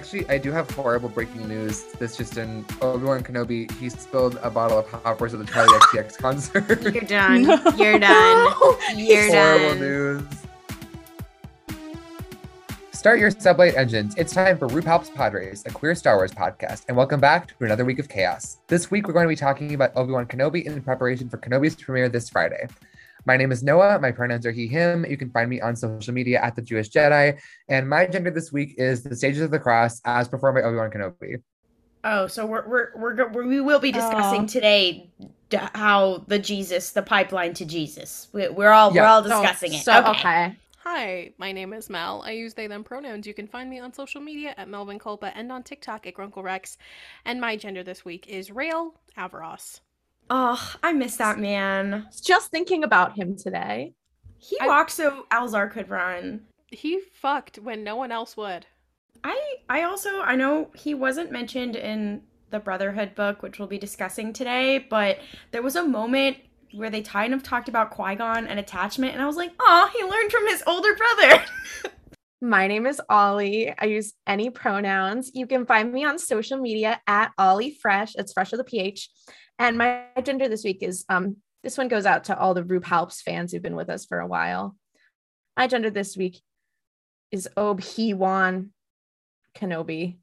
actually I do have horrible breaking news. This just in Obi Wan Kenobi. He spilled a bottle of poppers at the Charli XCX concert. You're done. You're done. You're horrible done. Horrible news. Start your sublight engines. It's time for RuPaul's Padres, a queer Star Wars podcast, and welcome back to another week of chaos. This week we're going to be talking about Obi Wan Kenobi in preparation for Kenobi's premiere this Friday. My name is Noah. My pronouns are he, him. You can find me on social media at the Jewish Jedi. And my gender this week is the Stages of the Cross as performed by Obi Wan Kenobi. Oh, so we're we're we're go- we will be discussing Oh. today how the Jesus, the pipeline to Jesus. We, we're all we're all oh, discussing it. So okay. Hi, my name is Mel. I use they them pronouns. You can find me on social media at Melvin Culpa and on TikTok at Grunkle Rex. And my gender this week is Rael Averross. Oh, I miss that man. Just thinking about him today. He I- walked so Elzar could run. He fucked when no one else would. I I also I know he wasn't mentioned in the Brotherhood book, which we'll be discussing today, but there was a moment where they kind of talked about Qui Gon and attachment, and I was like, oh, he learned from his older brother. My name is Ollie. I use any pronouns. You can find me on social media at Ollie Fresh. It's fresh with a PH. And my gender this week is um this one goes out to all the Rube Halps fans who've been with us for a while. My gender this week is Obi-Wan Kenobi.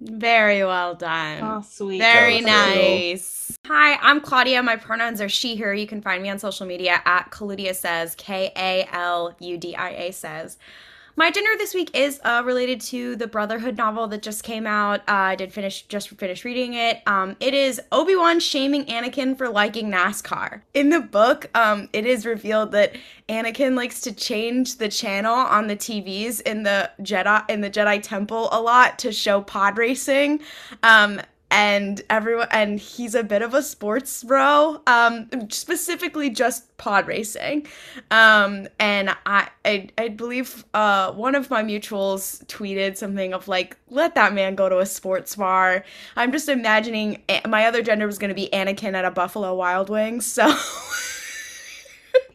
Very well done. Oh, sweet. Very That cool. nice. Hi, I'm Claudia. My pronouns are she, her. You can find me on social media at Kaludia Says, K A L U D I A Says. My gender this week is uh, related to the Brotherhood novel that just came out. Uh, I did finish, just finished reading it. Um, it is Obi Wan shaming Anakin for liking NASCAR. In the book, um, it is revealed that Anakin likes to change the channel on the TVs in the Jedi in the Jedi Temple a lot to show pod racing. Um, and everyone and he's a bit of a sports bro um specifically just pod racing. Um and i i, I believe uh one of my mutuals tweeted something of like let that man go to a sports bar. I'm just imagining A- my other gender was going to be anakin at a buffalo wild wings so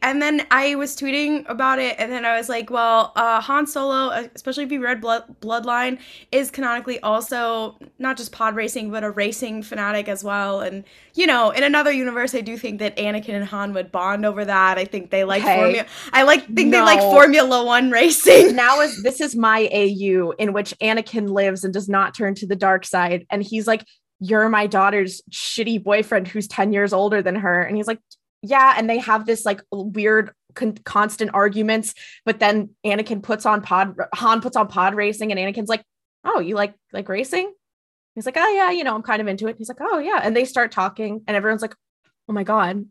And then I was tweeting about it, and then I was like, well, uh, Han Solo, uh, especially if you read Blood- Bloodline, is canonically also not just pod racing, but a racing fanatic as well. And, you know, in another universe, I do think that Anakin and Han would bond over that. I think they like Okay. Formula. I like think they like Formula One racing. now is this is my AU in which Anakin lives and does not turn to the dark side. And he's like, You're my daughter's shitty boyfriend who's 10 years older than her. And he's like, Yeah. And they have this like weird con- constant arguments. But then Anakin puts on pod Han puts on pod racing and Anakin's like, Oh, you like like racing? He's like, Oh yeah, you know, I'm kind of into it. He's like, Oh yeah. And they start talking, and everyone's like, Oh my god,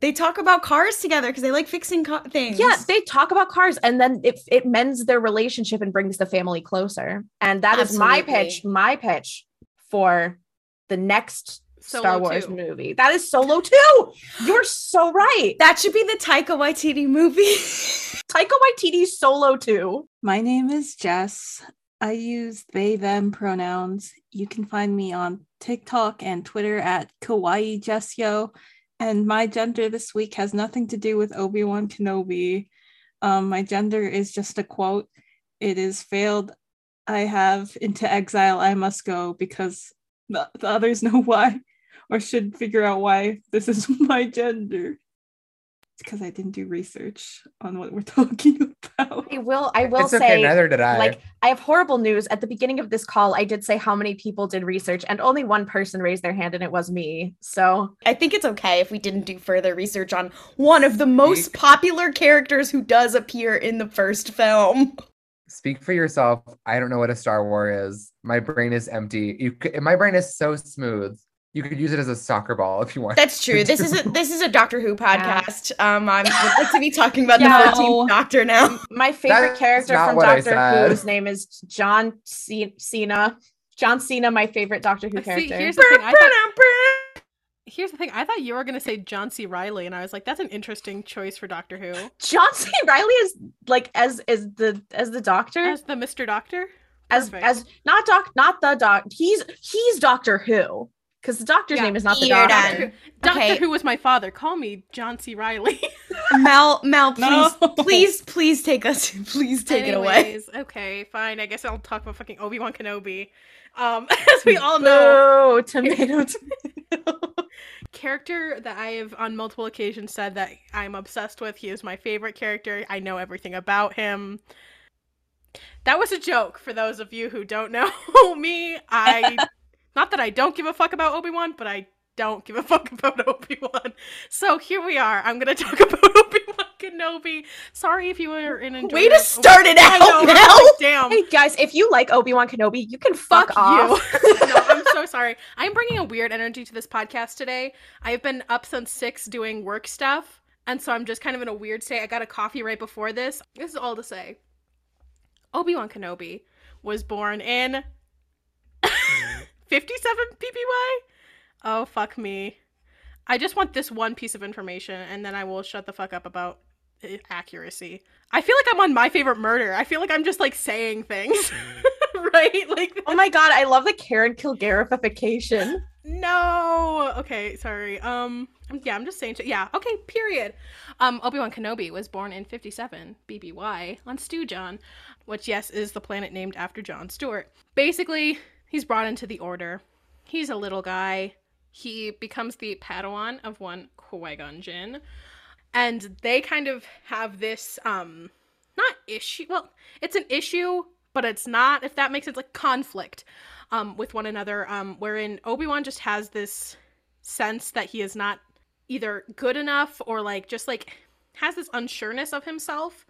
They talk about cars together because they like fixing co- things. yeah, they talk about cars and then it, it mends their relationship and brings the family closer. And that is my pitch, my pitch for the next Solo Star Wars 2. movie. That is Solo 2. You're so right. that should be the Taika Waititi movie. Taika Waititi's Solo 2. My name is Jess. I use they them pronouns. You can find me on TikTok and Twitter at Kawaii Jessio. And my gender this week has nothing to do with Obi-Wan Kenobi. Um, my gender is just a quote. It is failed. I have into exile. I must go because the, the others know why or should figure out why this is my gender. It's because I didn't do research on what we're talking about. I will I will it's okay, say neither did I. like I have horrible news. At the beginning of this call, I did say how many people did research and only one person raised their hand and it was me. So I think it's okay if we didn't do further research on one of the most popular characters who does appear in the first film. Speak for yourself. I don't know what a Star War is. My brain is empty. You, c- my brain is so smooth. You could use it as a soccer ball if you want. That's true. This is a this is a Doctor Who podcast. Um, I would like to be talking about Yeah. the 14th Doctor now. my favorite That's character from Doctor said. Whose name is John C- Cena. John Cena, my favorite Doctor Who See, character. here's the thing. I thought, here's the thing. I thought you were gonna say John C. Reilly, and I was like, that's an interesting choice for Doctor Who John C. Reilly is like as as the as the Doctor as the Mister Doctor. as as not doc not the doc. He's he's Doctor Who because the Doctor's Yeah, name is not the Doctor. done. Doctor Okay. Who was my father. Call me John C. Reilly. Mel, Mel, please, No. please, please take us. Please take it away. Okay, fine. I guess I'll talk about fucking Obi Wan Kenobi. Um, as we all know, No, tomato, tomato. character that I have on multiple occasions said that I'm obsessed with. He is my favorite character. I know everything about him. That was a joke for those of you who don't know me. I not that I don't give a fuck about Obi-Wan, but I don't give a fuck about Obi-Wan. So here we are. I'm going to talk about Obi-Wan Kenobi. Sorry if you were in enjoyment. Way to start it out, know, Mel. like, Damn. Hey guys, if you like Obi Wan Kenobi, you can fuck, Fuck off. you. no, I'm so sorry. I'm bringing a weird energy to this podcast today. I've been up since six doing work stuff, and so I'm just kind of in a weird state. I got a coffee right before this. This is all to say Obi Wan Kenobi was born in 57 PPY? Oh, fuck me. I just want this one piece of information, and then I will shut the fuck up about uh, accuracy. I feel like I'm on my favorite murder. I feel like I'm just like saying things, right? Like Oh my god, I love the Karen Kilgarification. no. Okay, sorry. Um, yeah, I'm just saying. shit. Yeah. Okay. Period. Um, Obi Wan Kenobi was born in 57 BBY on Stewjon, which yes is the planet named after Jon Stewart. Basically, he's brought into the Order. He's a little guy. He becomes the Padawan of one Qui Gon Jinn, and they kind of have this um, not issue. Well, it's an issue, but it's not. If that makes sense, like conflict um, with one another, um, wherein Obi Wan just has this sense that he is not either good enough or like just like has this unsureness of himself,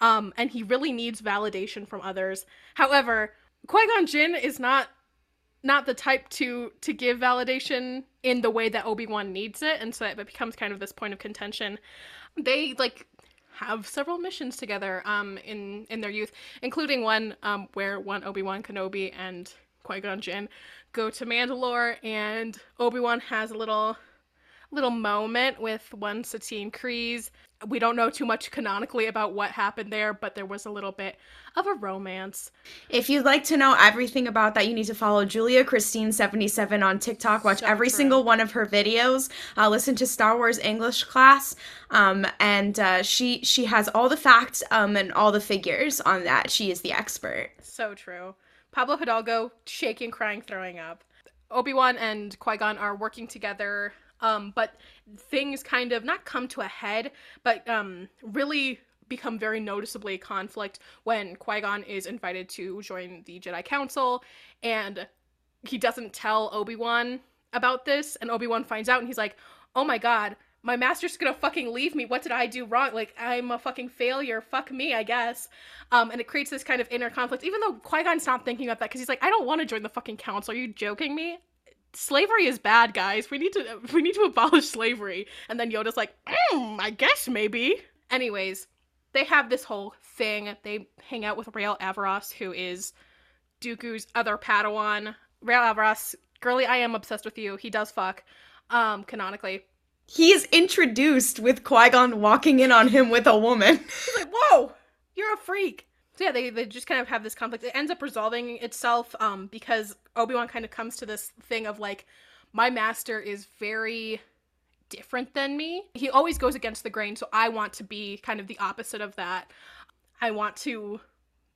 um, and he really needs validation from others. However, Qui Gon Jinn is not not the type to to give validation in the way that Obi Wan needs it, and so it becomes kind of this point of contention. They like have several missions together um in in their youth including one um where one obi-wan kenobi and qui-gon jinn go to mandalore and obi-wan has a little little moment with one satine kryze we don't know too much canonically about what happened there but there was a little bit of a romance If you'd like to know everything about that, you need to follow Julia Christine77 on TikTok. Watch So every true. single one of her videos. Uh, listen to Star Wars English class. Um, and uh, she she has all the facts um, and all the figures on that. She is the expert. So true. Pablo Hidalgo shaking, crying, throwing up. Obi Wan and Qui Gon are working together, um, but things kind of not come to a head, but um, really become very noticeably conflict when Qui Gon is invited to join the Jedi Council, and he doesn't tell Obi Wan about this, and Obi Wan finds out, and he's like, "Oh my god." My master's gonna fucking leave me. What did I do wrong? Like, I'm a fucking failure. Fuck me, I guess. Um, and it creates this kind of inner conflict, even though Qui Gon's not thinking about that because he's like, I don't want to join the fucking council. Are you joking me? Slavery is bad, guys. We need to we need to abolish slavery. And then Yoda's like, mm, I guess maybe. Anyways, they have this whole thing. They hang out with Rael Averross, who is Dooku's other Padawan. Rael Averross, girly, I am obsessed with you. He does fuck, um, canonically. He is introduced with Qui Gon walking in on him with a woman. He's like, whoa, you're a freak. So yeah, they, they just kind of have this conflict. It ends up resolving itself um, because Obi-Wan kind of comes to this thing of like, my master is very different than me. He always goes against the grain, so I want to be kind of the opposite of that. I want to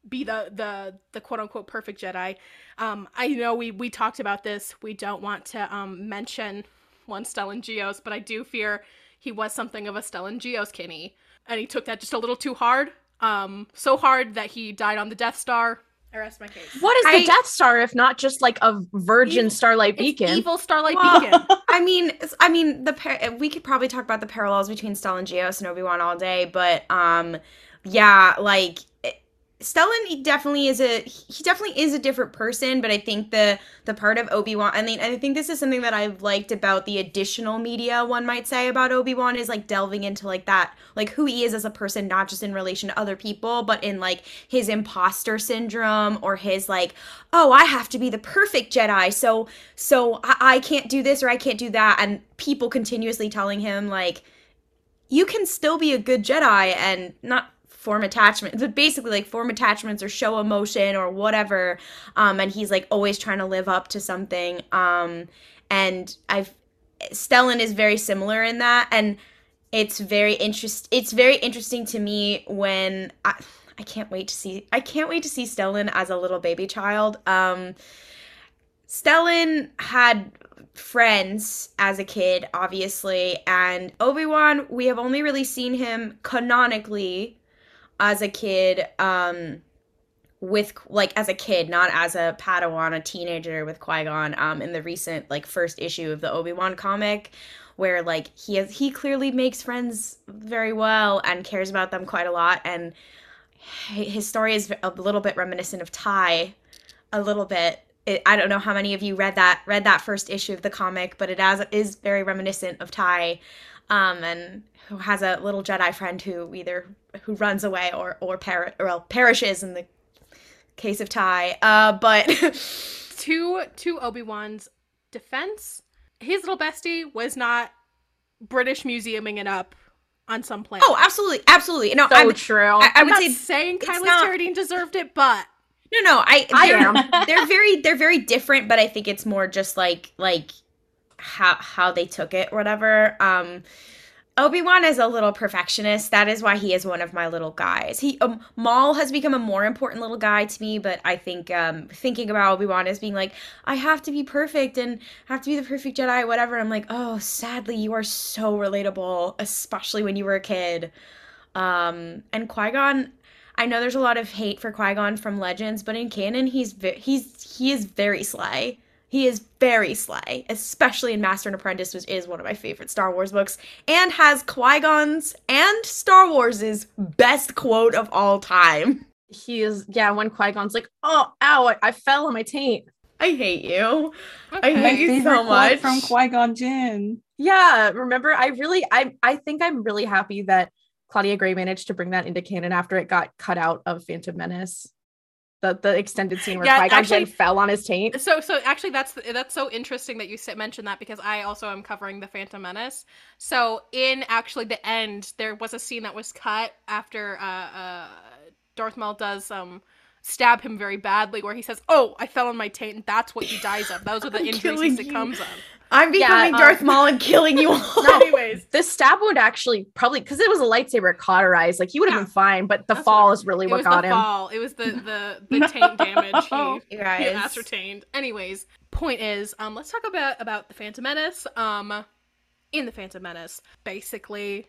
be the the the quote unquote perfect Jedi. Um, I know we we talked about this. We don't want to um, mention one Stellan Gios, but I do fear he was something of a Stellan Gios Kinney, and he took that just a little too hard. Um, so hard that he died on the Death Star. I rest my case. What is I- the Death Star if not just like a virgin Evil- starlight It's beacon? evil Starlight Well, Beacon. I mean, I mean, the par- we could probably talk about the parallels between Stellan Gios and Obi Wan all day, but um, yeah, like it- Stellan definitely is a he definitely is a different person, but I think the the part of Obi Wan, I mean, I think this is something that I've liked about the additional media one might say about Obi Wan is like delving into like that, like who he is as a person, not just in relation to other people, but in like his imposter syndrome or his like, oh, I have to be the perfect Jedi, so so I, I can't do this or I can't do that, and people continuously telling him like, you can still be a good Jedi and not form attachments, but basically like form attachments or show emotion or whatever. Um, and he's like always trying to live up to something. Um, and I've Stellan is very similar in that, and it's very interest it's very interesting to me when I, I can't wait to see I can't wait to see Stellan as a little baby child. Um Stellan had friends as a kid, obviously, and Obi-Wan, we have only really seen him canonically as a kid, um with like as a kid, not as a Padawan, a teenager with Qui-Gon, um, in the recent like first issue of the Obi-Wan comic where like he has he clearly makes friends very well and cares about them quite a lot. And his story is a little bit reminiscent of Ty a little bit. It, I don't know how many of you read that read that first issue of the comic but it as, is very reminiscent of Ty um, and who has a little Jedi friend who either who runs away or or, per- or well, perishes in the case of Ty uh, but to to Obi-Wan's defense his little bestie was not British museuming it up on some planet. Oh, absolutely, absolutely. No, So I'm, true. I, I I'm would not say saying it's Kylie not- Carradine deserved it, but no, no. I I they're, am. they're very they're very different, but I think it's more just like like how how they took it, or whatever. Um, Obi Wan is a little perfectionist. That is why he is one of my little guys. He um, Maul has become a more important little guy to me, but I think um, thinking about Obi Wan as being like, I have to be perfect and have to be the perfect Jedi, whatever. I'm like, oh, sadly, you are so relatable, especially when you were a kid. Um, and Qui Gon, I know there's a lot of hate for Qui Gon from Legends, but in canon, he's ve- he's he is very sly. He is very sly, especially in Master and Apprentice, which is one of my favorite Star Wars books, and has Qui Gon's and Star Wars's best quote of all time. he is yeah when qui-gon's like oh ow I, I fell on my taint I hate you. okay. I hate you so much. from Qui Gon Jinn. yeah remember i really i i think i'm really happy that claudia gray managed to bring that into canon after it got cut out of phantom menace the the extended scene where Yeah, qui-gon actually- Jinn fell on his taint So, so actually, that's that's so interesting that you mentioned that because I also am covering the Phantom Menace. So, in actually the end, there was a scene that was cut after uh, uh, Darth Maul does um stab him very badly, where he says, "Oh, I fell on my taint, and that's what he dies of. Those are the I'm injuries killing he you. succumbs of." I'm becoming um, Darth Maul and killing you all. Anyways, this stab wound actually probably because it was a lightsaber it cauterized like he would have Yeah. been fine but the That's fall what- is really what got the him fall. It was the the the taint damage he he ascertained. Anyways, point is, um, let's talk about about the Phantom Menace. Um, in the Phantom Menace, basically,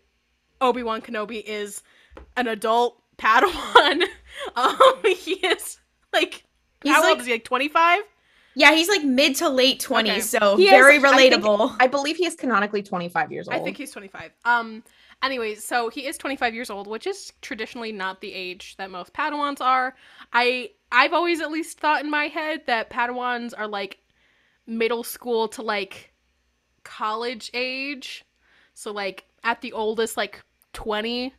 Obi Wan Kenobi is an adult Padawan. um, he is like He's how like- old is he? Like twenty five. Yeah, he's like mid to late 20s, Okay. so He is- very I think- relatable. i believe he is canonically 25 years old I think he's 25. Um anyways, so he is 25 years old, which is traditionally not the age that most Padawans are. I I've always at least thought in my head that Padawans are like middle school to like college age. So like at the oldest like 20.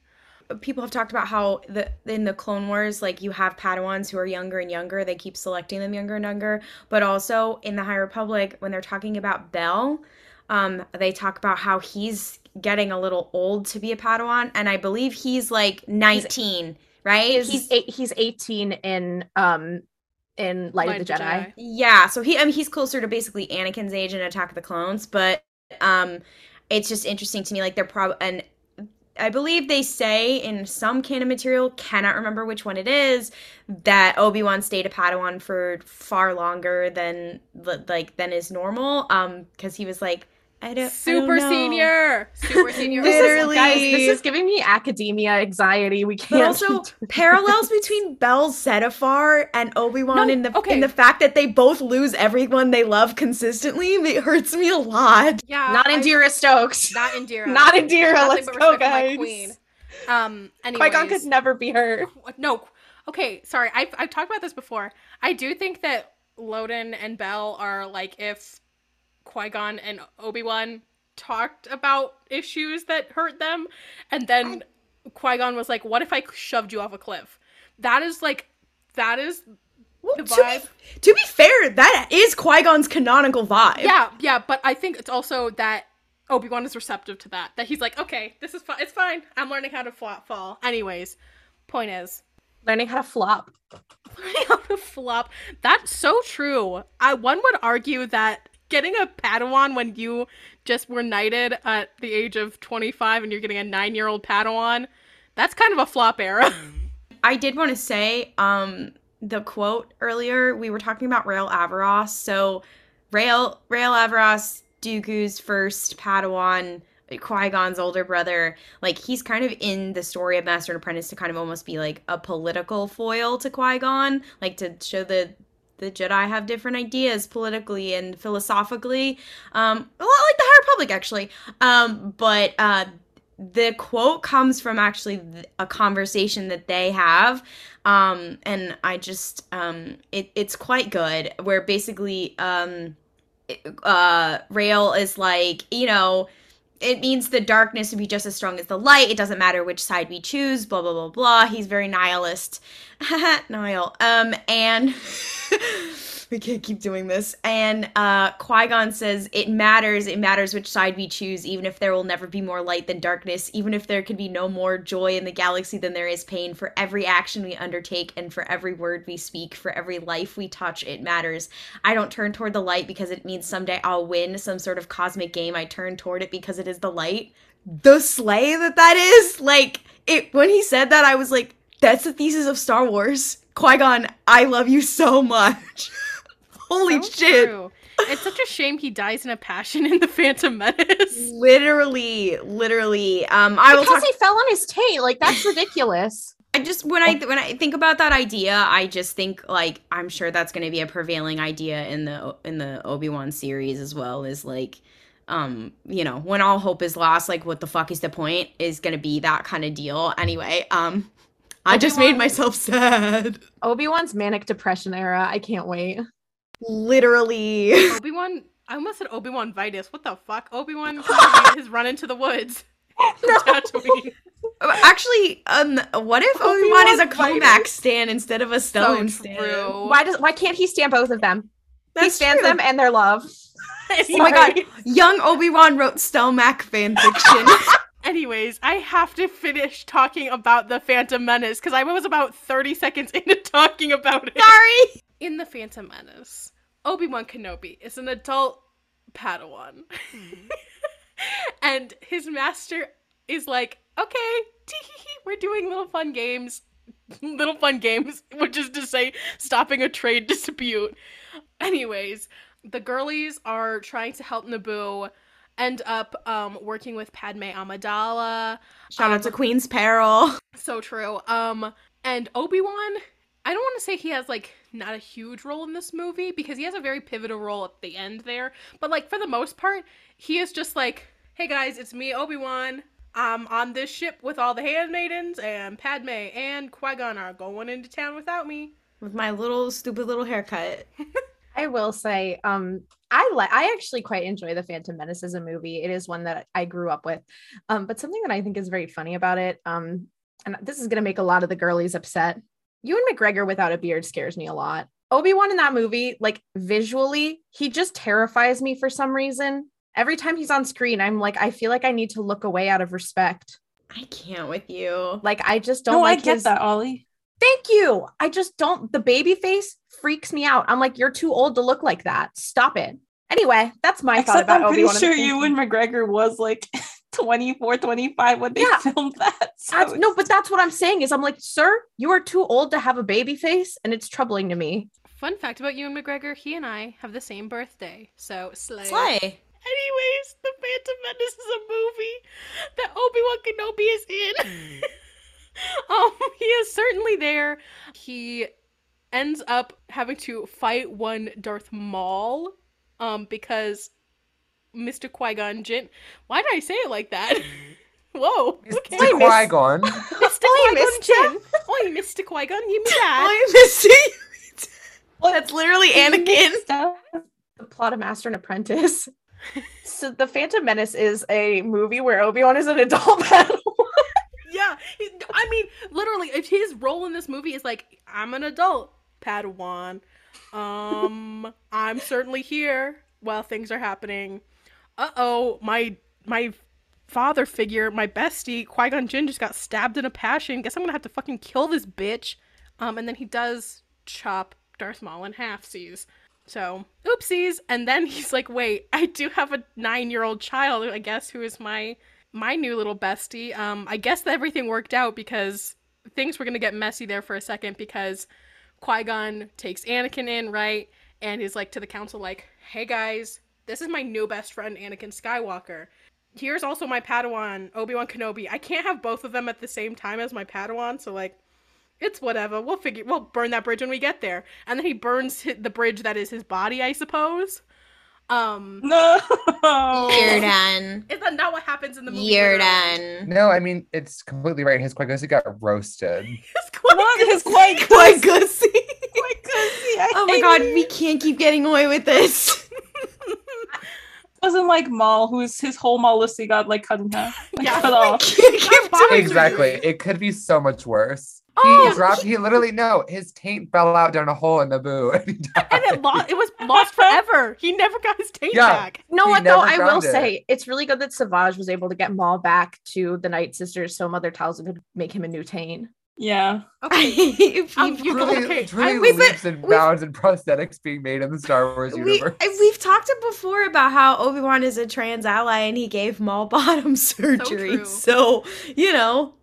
People have talked about how the in the Clone Wars, like you have Padawans who are younger and younger. They keep selecting them younger and younger. But also in the High Republic, when they're talking about Bell, um, they talk about how he's getting a little old to be a Padawan, and I believe he's like nineteen, right? he's, He's eight, he's 18 in um in light, of the jedi, yeah. So he, I mean, he's closer to basically Anakin's age in Attack of the Clones, but um, it's just interesting to me. Like they're probably and I believe they say in some canon material, cannot remember which one it is, that Obi Wan stayed a Padawan for far longer than like than is normal. Um, because he was like, I don't I don't Super know. senior. Super senior. This is, Literally. guys, this is giving me academia anxiety. We can't. also parallels between Bell Zettifar and Obi Wan No, in the okay. in the fact that they both lose everyone they love consistently. It hurts me a lot. Yeah. not I- Indeera Stokes. Not Indeera. Not Indeera. Nothing Let's but go, respect my guys. queen. Um Qui-Gon anyways. could never be her. no okay sorry I've, I've talked about this before i do think that loden and bell are like if qui-gon and obi-wan talked about issues that hurt them and then qui-gon was like what if i shoved you off a cliff that is like that is Well, The to, be, to be fair, that is Qui Gon's canonical vibe. yeah yeah but i think it's also that obi-wan is receptive to that that he's like okay this is fine it's fine i'm learning how to flop fall anyways point is Learning how to flop. learning how to flop. That's so true. I one would argue that getting a Padawan when you just were knighted at the age of 25 and you're getting a nine year old Padawan, that's kind of a flop era. I did want to say, um, the quote earlier, we were talking about Rael Averross. So Rael Rael Averross, Dooku's first Padawan, Qui-Gon's older brother, like he's kind of in the story of Master and Apprentice to kind of almost be like a political foil to Qui-Gon, like to show the the Jedi have different ideas politically and philosophically, um, a lot like the High Republic actually. Um, but uh, the quote comes from actually a conversation that they have um and i just um it, it's quite good where basically um uh rael is like you know it means the darkness would be just as strong as the light. It doesn't matter which side we choose blah blah blah blah. He's very nihilist. Nihil. Um and we can't keep doing this. And uh, Qui Gon says, It matters. It matters which side we choose, even if there will never be more light than darkness, even if there can be no more joy in the galaxy than there is pain. For every action we undertake, and for every word we speak, for every life we touch, it matters. I don't turn toward the light because it means someday I'll win some sort of cosmic game. I turn toward it because it is the light. The sleigh that that is! Like, it when he said that, I was like, That's the thesis of Star Wars. Qui Gon, I love you so much. Holy so shit. True. It's such a shame he dies in a passion in the Phantom Menace. Literally, literally. Um, I because talk- he fell on his tail. Like that's ridiculous. I just when I when I think about that idea, I just think like I'm sure that's going to be a prevailing idea in the in the Obi Wan series as well. Is like, um, you know, when all hope is lost, like what the fuck is the point? Is going to be that kind of deal. Anyway, um, I Obi-Wan, just made myself sad. Obi Wan's manic depression era. I can't wait. Literally. Obi Wan. I almost said Obi Wan Vitus. What the fuck? Obi Wan has run into the woods. no. Actually, um, what if Obi Wan is a Cohmac stand instead of a stone so stand? Why does why can't he stand both of them? That's he stands true. them and their love. oh my god, young Obi Wan wrote Stelmach fan fiction. Anyways, I have to finish talking about the Phantom Menace because I was about 30 seconds into talking about it. Sorry! In the Phantom Menace, Obi Wan Kenobi is an adult Padawan. Mm-hmm. and his master is like, okay, we're doing little fun games. little fun games, which is to say, stopping a trade dispute. Anyways, the girlies are trying to help Naboo end up um, working with Padme Amidala. Shout um, out to Queen's Peril. So true. Um, and Obi Wan. I don't want to say he has like not a huge role in this movie because he has a very pivotal role at the end there. But like for the most part, he is just like, "Hey guys, it's me, Obi Wan. I'm on this ship with all the handmaidens, and Padme and Qui Gon are going into town without me with my little stupid little haircut." I will say, um, I like I actually quite enjoy the Phantom Menace as a movie. It is one that I grew up with. Um, but something that I think is very funny about it, um, and this is gonna make a lot of the girlies upset. Ewan McGregor without a beard scares me a lot. Obi-Wan in that movie, like visually, he just terrifies me for some reason. Every time he's on screen, I'm like, I feel like I need to look away out of respect. I can't with you. Like I just don't no, like I get his... that, Ollie. Thank you. I just don't. The baby face freaks me out. I'm like, you're too old to look like that. Stop it. Anyway, that's my Except thought about I'm Obi-Wan. pretty sure Ewan McGregor was like 24, 25 when they yeah. filmed that. So no, but that's what I'm saying is I'm like, sir, you are too old to have a baby face, and it's troubling to me. Fun fact about Ewan McGregor, he and I have the same birthday. So slay. Slay. Anyways, The Phantom Menace is a movie that Obi-Wan Kenobi is in. um, he is certainly there. He ends up having to fight one Darth Maul, um, because Mr. Qui Gon Jinn. Why did I say it like that? Whoa. Okay. Mr. Qui Gon. Mr. Qui Gon Jinn. Oi, Mr. Qui Gon, you me dad. Oi, Mr. Well, that's literally Anakin. The plot of Master and Apprentice. so, The Phantom Menace is a movie where Obi Wan is an adult Padawan yeah. I mean, literally, if his role in this movie is like, I'm an adult Padawan. Um, I'm certainly here while things are happening. Uh oh, my my father figure, my bestie, Qui Gon Jinn just got stabbed in a passion. Guess I'm gonna have to fucking kill this bitch. Um, and then he does chop Darth Maul in half. Sees So, oopsies. And then he's like, wait, I do have a nine year old child, I guess, who is my my new little bestie. Um, I guess that everything worked out because things were gonna get messy there for a second because Qui-Gon takes Anakin in, right? And he's like to the council, like, hey guys, this is my new best friend, Anakin Skywalker. Here's also my Padawan, Obi-Wan Kenobi. I can't have both of them at the same time as my Padawan, so like it's whatever. We'll figure. We'll burn that bridge when we get there. And then he burns the bridge that is his body, I suppose. Um, No. You're done. is that not what happens in the movie? You're done. No, I mean it's completely right. His Qui-Gon got roasted. It's quite His quite Quite gussy. Quite goosey. Oh my god, it. we can't keep getting away with this. wasn't like Maul, who's his whole Maul got like cut in half, like, Yeah. cut off. Exactly. It could be so much worse. Oh, he dropped. He literally no. His taint fell out down a hole in the boo, and and it lost. It was lost forever. He never got his taint Yeah. back. No, He what though? I will it. say it's really good that Savage was able to get Maul back to the Night Sisters so Mother Talzin could make him a new taint. Yeah. Okay. If Um, you- you- truly, okay, truly I- we've been- leaps and we've- bounds and prosthetics being made in the Star Wars we, universe. we've talked before about how Obi-Wan is a trans ally and he gave Maul bottom surgery. true. So, you know.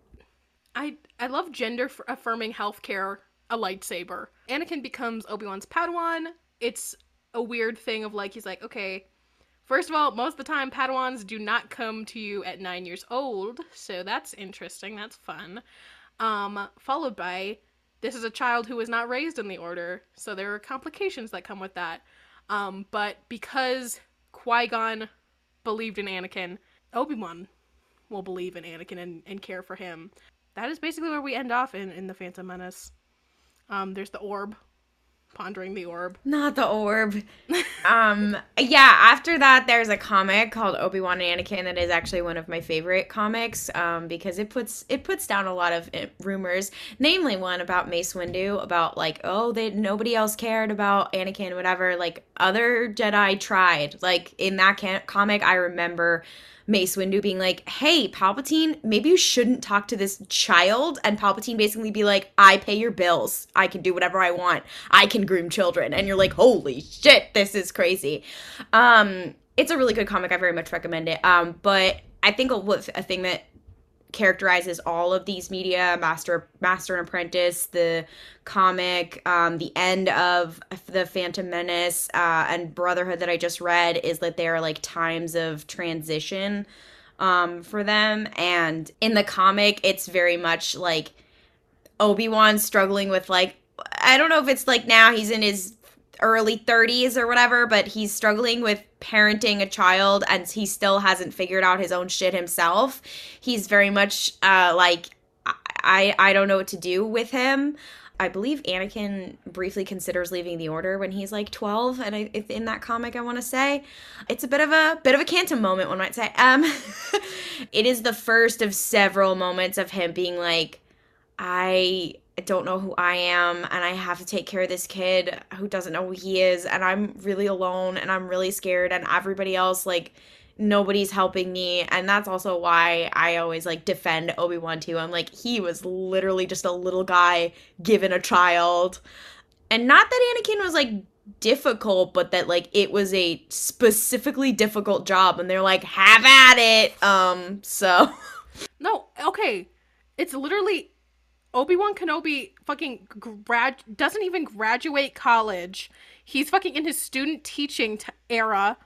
I I love gender affirming healthcare. A lightsaber. Anakin becomes Obi Wan's Padawan. It's a weird thing of like he's like, okay, first of all, most of the time Padawans do not come to you at nine years old, so that's interesting. That's fun. Um, followed by this is a child who was not raised in the Order, so there are complications that come with that. Um, but because Qui Gon believed in Anakin, Obi Wan will believe in Anakin and, and care for him that is basically where we end off in, in the Phantom Menace. Um, there's the orb, pondering the orb. Not the orb. um yeah, after that there's a comic called Obi-Wan and Anakin that is actually one of my favorite comics um because it puts it puts down a lot of uh, rumors, namely one about Mace Windu about like oh they nobody else cared about Anakin whatever like other Jedi tried. Like in that can- comic I remember Mace Windu being like, "Hey, Palpatine, maybe you shouldn't talk to this child." And Palpatine basically be like, "I pay your bills. I can do whatever I want. I can groom children." And you're like, "Holy shit, this is crazy." Um, it's a really good comic. I very much recommend it. Um, but I think a, a thing that characterizes all of these media master master and apprentice the comic um the end of the phantom menace uh and brotherhood that i just read is that they are like times of transition um for them. And in the comic it's very much like obi-wan struggling with like i don't know if it's like now he's in his early 30s or whatever but he's struggling with parenting a child and he still hasn't figured out his own shit himself. He's very much uh like i i don't know what to do with him. I believe Anakin briefly considers leaving the order when he's like 12 and I, in that comic I want to say. It's a bit of a bit of a cantum moment one might say. Um it is the first of several moments of him being like I don't know who I am and I have to take care of this kid who doesn't know who he is and I'm really alone and I'm really scared and everybody else like nobody's helping me and that's also why I always like defend Obi-Wan too. I'm like he was literally just a little guy given a child. And not that Anakin was like difficult, but that like it was a specifically difficult job and they're like have at it. Um so No, okay. It's literally Obi Wan Kenobi fucking grad doesn't even graduate college. He's fucking in his student teaching t- era,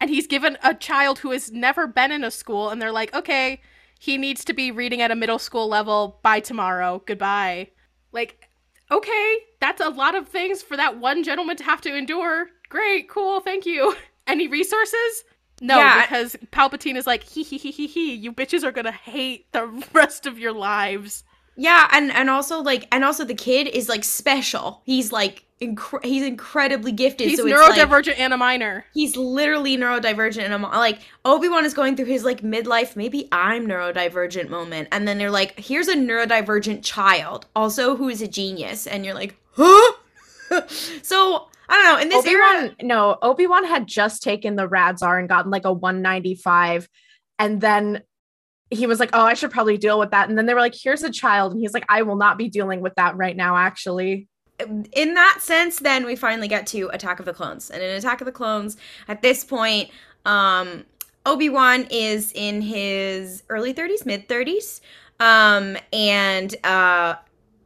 and he's given a child who has never been in a school, and they're like, okay, he needs to be reading at a middle school level by tomorrow. Goodbye. Like, okay, that's a lot of things for that one gentleman to have to endure. Great, cool, thank you. Any resources? No, Yeah. because Palpatine is like, hee hee hee hee hee, you bitches are gonna hate the rest of your lives. Yeah, and and also like and also the kid is like special. He's like incre- he's incredibly gifted. He's so it's like, neurodivergent and a minor. he's literally neurodivergent and I'm like Obi-Wan is going through his like midlife maybe I'm neurodivergent moment and then they're like here's a neurodivergent child also who is a genius and you're like huh so I don't know in this era Obi-Wan, no, Obi-Wan had just taken the Radzar and gotten like a 195. And then he was like, Oh, I should probably deal with that. And then they were like, Here's a child. And he's like, I will not be dealing with that right now, actually. in that sense, then we finally get to Attack of the Clones. And in Attack of the Clones, at this point, um, Obi Wan is in his early 30s, mid 30s. Um, and uh,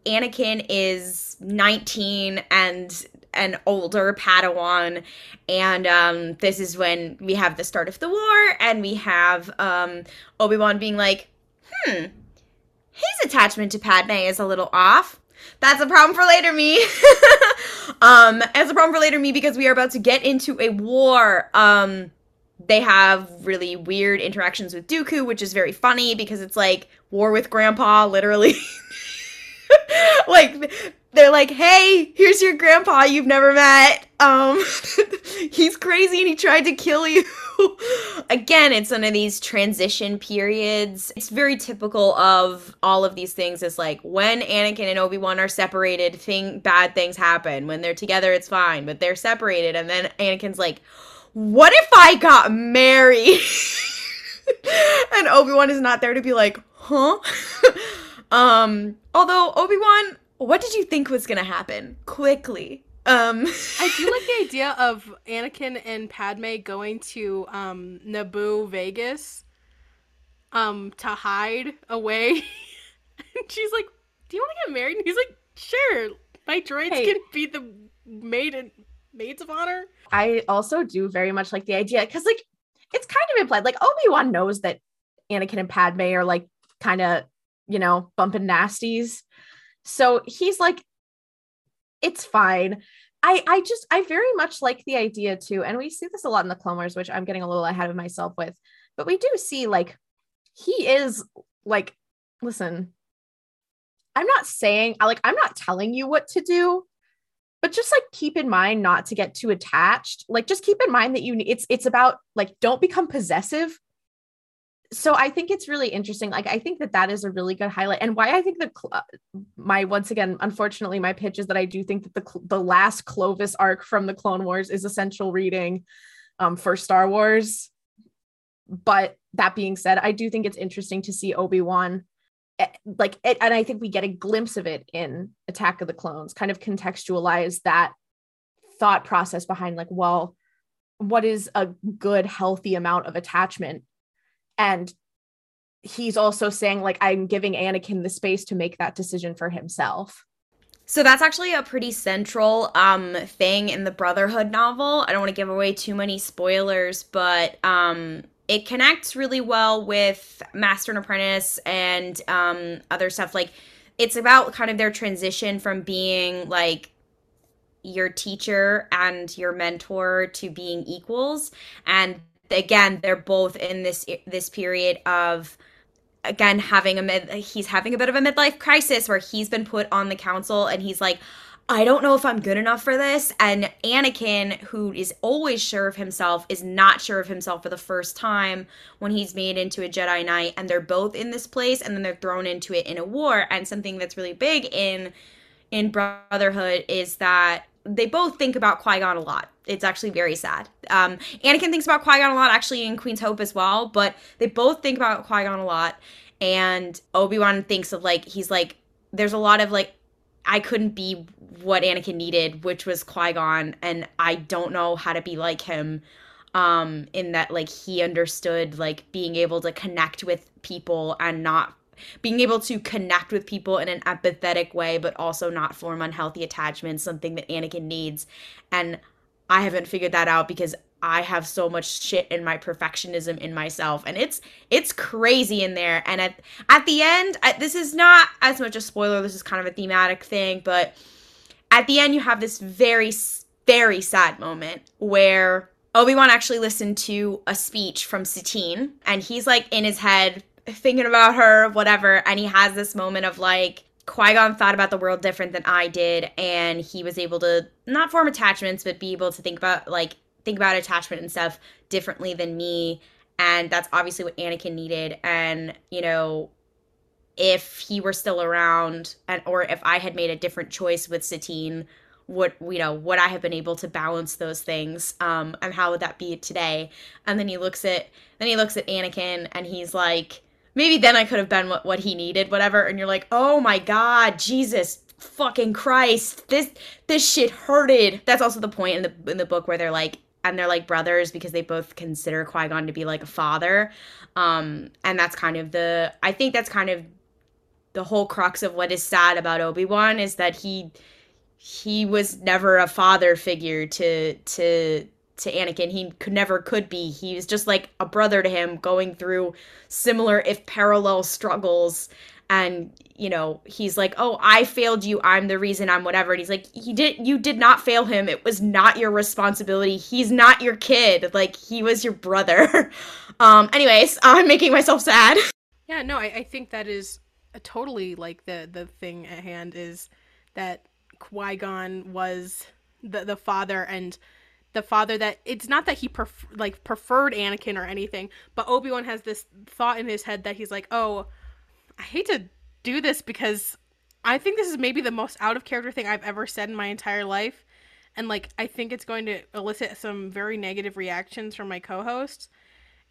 Anakin is 19 and an older Padawan. And um, this is when we have the start of the war, and we have um, Obi Wan being like, hmm, his attachment to Padme is a little off. That's a problem for later me. um, as a problem for later me because we are about to get into a war. Um, they have really weird interactions with Dooku, which is very funny because it's like war with grandpa, literally. like they're like, "Hey, here's your grandpa you've never met. Um he's crazy and he tried to kill you." Again, it's one of these transition periods. It's very typical of all of these things is like when Anakin and Obi-Wan are separated, thing bad things happen. When they're together, it's fine, but they're separated and then Anakin's like, "What if I got married?" and Obi-Wan is not there to be like, "Huh?" um although Obi-Wan what did you think was gonna happen? Quickly. Um I do like the idea of Anakin and Padme going to um Naboo Vegas um to hide away. and she's like, Do you wanna get married? And he's like, Sure. My droids Hey. can be the maid and maids of honor. I also do very much like the idea because, like, it's kind of implied. Like, Obi Wan knows that Anakin and Padme are like kind of, you know, bumping nasties. So he's like, it's fine. I I just I very much like the idea too, and we see this a lot in the Clone Wars, which I'm getting a little ahead of myself with. But we do see like he is like, listen, I'm not saying like I'm not telling you what to do, but just like keep in mind not to get too attached like just keep in mind that you it's it's about like don't become possessive so i think it's really interesting like i think that that is a really good highlight and why i think the cl- uh, my once again unfortunately my pitch is that i do think that the cl- the last clovis arc from the clone wars is essential reading um for star wars. But that being said i do think it's interesting to see obi-wan eh, like it, and i think we get a glimpse of it in attack of the clones kind of contextualize that thought process behind like well what is a good healthy amount of attachment and he's also saying like i'm giving anakin the space to make that decision for himself. So that's actually a pretty central um thing in the Brotherhood novel. I don't want to give away too many spoilers, but um it connects really well with Master and Apprentice and um other stuff. Like it's about kind of their transition from being like your teacher and your mentor to being equals. And again they're both in this this period of again having a mid he's having a bit of a midlife crisis where he's been put on the council and he's like I don't know if I'm good enough for this. And Anakin who is always sure of himself is not sure of himself for the first time when he's made into a Jedi Knight and they're both in this place and then they're thrown into it in a war. And something that's really big in in Brotherhood is that they both think about Qui Gon a lot. It's actually very sad. Um, Anakin thinks about Qui Gon a lot, actually in Queen's Hope as well. But they both think about Qui Gon a lot, and Obi Wan thinks of like he's like there's a lot of like I couldn't be what Anakin needed, which was Qui Gon, and I don't know how to be like him. Um, in that like he understood like being able to connect with people and not being able to connect with people in an empathetic way, but also not form unhealthy attachments, something that Anakin needs. And I haven't figured that out because I have so much shit in my perfectionism in myself, and it's it's crazy in there. And at at the end, I, this is not as much a spoiler. This is kind of a thematic thing, but at the end, you have this very very sad moment where Obi Wan actually listened to a speech from Satine, and he's like in his head thinking about her, whatever, and he has this moment of like Qui Gon thought about the world different than I did, and he was able to not form attachments, but be able to think about like think about attachment and stuff differently than me, and that's obviously what Anakin needed. And you know, if he were still around, and or if I had made a different choice with Satine, would you know would I have been able to balance those things? Um, and how would that be today? And then he looks at then he looks at Anakin, and he's like maybe then I could have been what, what he needed, whatever. And you're like, oh my God, Jesus, fucking Christ, this this shit hurted. That's also the point in the in the book where they're like and they're like brothers because they both consider Qui-Gon to be like a father. Um and that's kind of the I think that's kind of the whole crux of what is sad about Obi-Wan is that he he was never a father figure to to to Anakin. He could never could be. He was just like a brother to him going through similar if parallel struggles. And you know he's like oh i failed you. I'm the reason. I'm whatever. And he's like he did you did not fail him. It was not your responsibility. He's not your kid. Like he was your brother. Um anyways i'm making myself sad. Yeah no I, I think that is totally like the the thing at hand is that qui-gon was the the father and the father that it's not that he pref- like preferred anakin or anything but obi-wan has this thought in his head that he's like oh I hate to do this because I think this is maybe the most out of character thing I've ever said in my entire life. And like I think it's going to elicit some very negative reactions from my co-hosts.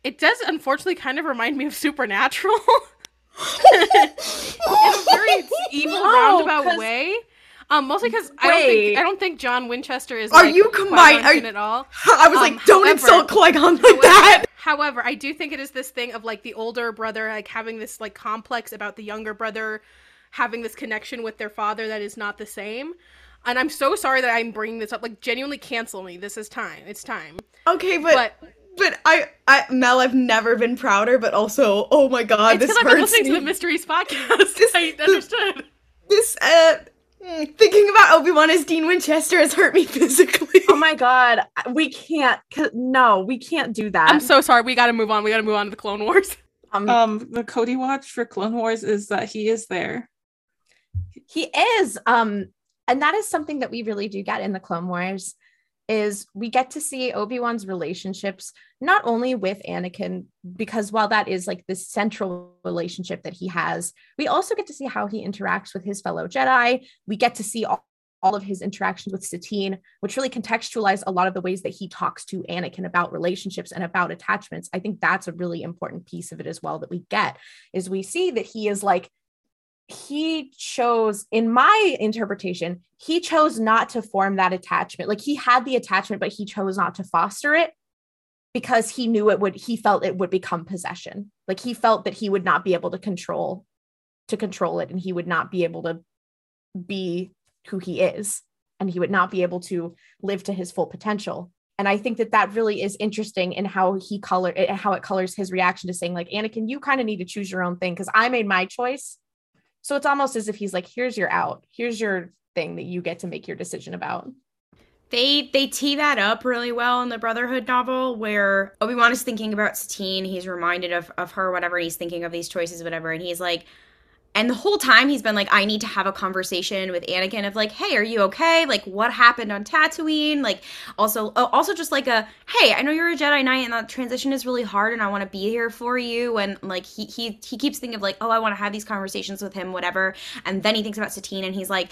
It does unfortunately kind of remind me of Supernatural. in a very evil Oh, roundabout way. Um, mostly because I don't think I don't think John Winchester is. Are like, you combine- Qui-Gon are you- at all? i was Um, like don't however- insult qui-gon like that However, I do think it is this thing of like the older brother like having this like complex about the younger brother having this connection with their father that is not the same. And I'm so sorry that I'm bringing this up. Like genuinely cancel me. This is time. It's time. okay but But but I, I Mel, I've never been prouder, but also, oh my god, it's this because I've been listening me. to the Mysteries podcast. This- I understood. this uh thinking about Obi-Wan as Dean Winchester has hurt me physically. Oh my god, we can't. No, we can't do that. I'm so sorry. We got to move on. We got to move on to the Clone Wars. Um, Um, the Cody watch for Clone Wars is that he is there. he is. Um, and that is something that we really do get in the Clone Wars. Is we get to see Obi Wan's relationships not only with Anakin, because while that is like the central relationship that he has, we also get to see how he interacts with his fellow Jedi. We get to see all, all of his interactions with Satine, which really contextualize a lot of the ways that he talks to Anakin about relationships and about attachments. I think that's a really important piece of it as well that we get is we see that he is like he chose in my interpretation he chose not to form that attachment. Like he had the attachment but he chose not to foster it because he knew it would he felt it would become possession. Like he felt that he would not be able to control to control it and he would not be able to be who he is and he would not be able to live to his full potential. And i think that that really is interesting in how he color eh, how it colors his reaction to saying like anakin you kind of need to choose your own thing because i made my choice so it's almost as if he's like, here's your out. Here's your thing that you get to make your decision about. They they tee that up really well in the Brotherhood novel where Obi-Wan is thinking about Satine, he's reminded of, of her, whatever, he's thinking of these choices, whatever, and he's like and the whole time he's been like, I need to have a conversation with Anakin of like, hey, are you okay? Like, what happened on Tatooine? Like, also, oh, also just like a, hey, I know you're a Jedi Knight and that transition is really hard, and I want to be here for you. And like, he he he keeps thinking of like, oh, I want to have these conversations with him, whatever. And then he thinks about Satine, and he's like,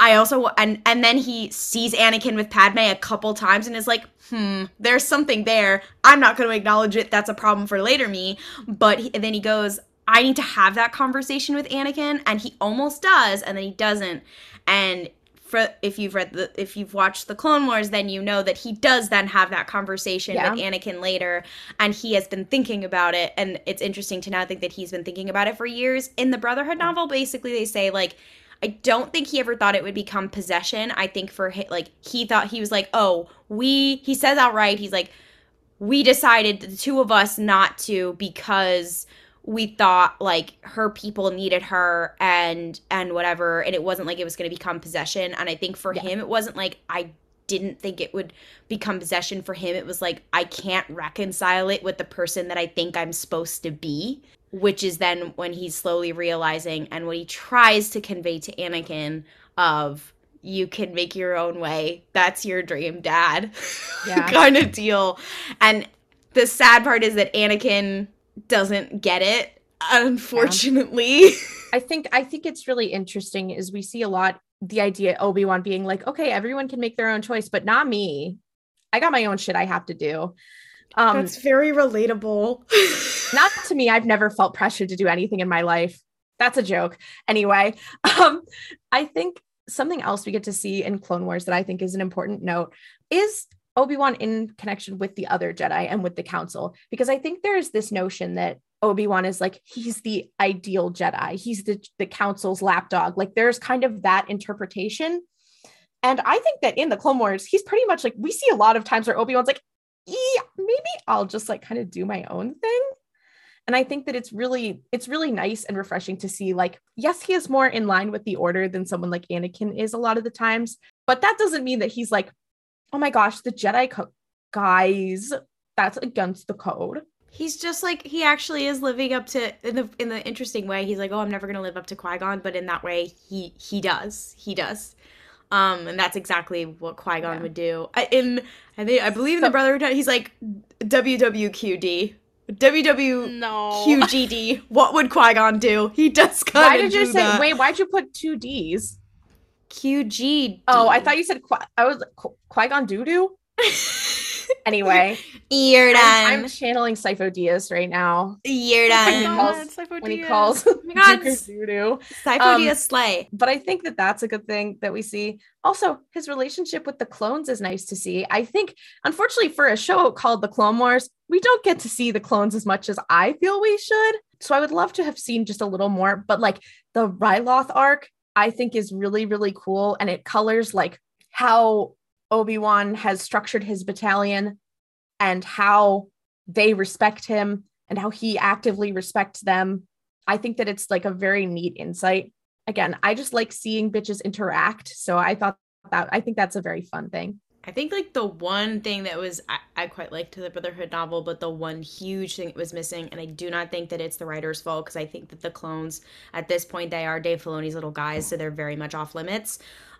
I also and and then he sees Anakin with Padme a couple times and is like, "Hmm, there's something there. I'm not going to acknowledge it. That's a problem for later me." But he, then he goes, "I need to have that conversation with Anakin," and he almost does, and then he doesn't. And for if you've read the if you've watched the Clone Wars, then you know that he does then have that conversation Yeah. with Anakin later, and he has been thinking about it. And it's interesting to now think that he's been thinking about it for years. In the Brotherhood novel, basically they say like I don't think he ever thought it would become possession. I think for hi- like he thought he was like, "Oh, we." He says outright, he's like, "We decided the two of us not to because we thought like her people needed her and and whatever, and it wasn't like it was going to become possession." And I think for Yeah. him, it wasn't like I didn't think it would become possession for him. It was like I can't reconcile it with the person that I think I'm supposed to be which is then when he's slowly realizing and what he tries to convey to Anakin of you can make your own way. That's your dream, dad. Yeah. kind of deal. And the sad part is that Anakin doesn't get it, unfortunately. I think I think it's really interesting is we see a lot the idea Obi-Wan being like, okay, everyone can make their own choice, but not me. I got my own shit I have to do. Um That's very relatable. not to me. I've never felt pressured to do anything in my life. That's a joke. Anyway, um, I think something else we get to see in Clone Wars that I think is an important note is Obi-Wan in connection with the other Jedi and with the council because I think there is this notion that Obi-Wan is like he's the ideal Jedi. He's the the council's lapdog. Like there's kind of that interpretation. And I think that in the Clone Wars, he's pretty much like we see a lot of times where Obi-Wan's like, yeah, maybe I'll just like kind of do my own thing. And I think that it's really it's really nice and refreshing to see like yes, he is more in line with the order than someone like Anakin is a lot of the times, but that doesn't mean that he's like, "Oh my gosh, the Jedi co- guys, that's against the code." He's just like he actually is living up to in the in the interesting way. He's like, oh, I'm never gonna live up to Qui Gon, but in that way, he he does. He does. Um, and that's exactly what Qui Gon Yeah. would do. I, in I think I believe in the Brotherhood, he's like WWQD, WWQGD. No. What would Qui Gon do? He does kind Why did you say that. wait, why'd you put two D's? QG? Oh, I thought you said Qui- I was Qui Gon doo doo. Anyway, You're I'm. I'm channeling Sifo Dyas right now You're Oh When he calls- God, Sifo when he calls Oh my God. Dooku doo doo. Sifo Um, Dyas Slay. but I think that that's a good thing that we see. Also, his relationship with the clones is nice to see. I think, unfortunately, for a show called The Clone Wars, we don't get to see the clones as much as I feel we should. So I would love to have seen just a little more. But like the Ryloth arc, I think is really, really cool. And it colors like how Obi Wan has structured his battalion and how they respect him and how he actively respects them. I think that it's like a very neat insight again, I just like seeing bitches interact. So I thought that I think that's a very fun thing. I think like the one thing that was I, I quite liked the Brotherhood novel, but the one huge thing that was missing, and I do not think that it's the writer's fault because I think that the clones at this point they are Dave Filoni's little guys, so they're very much off limits.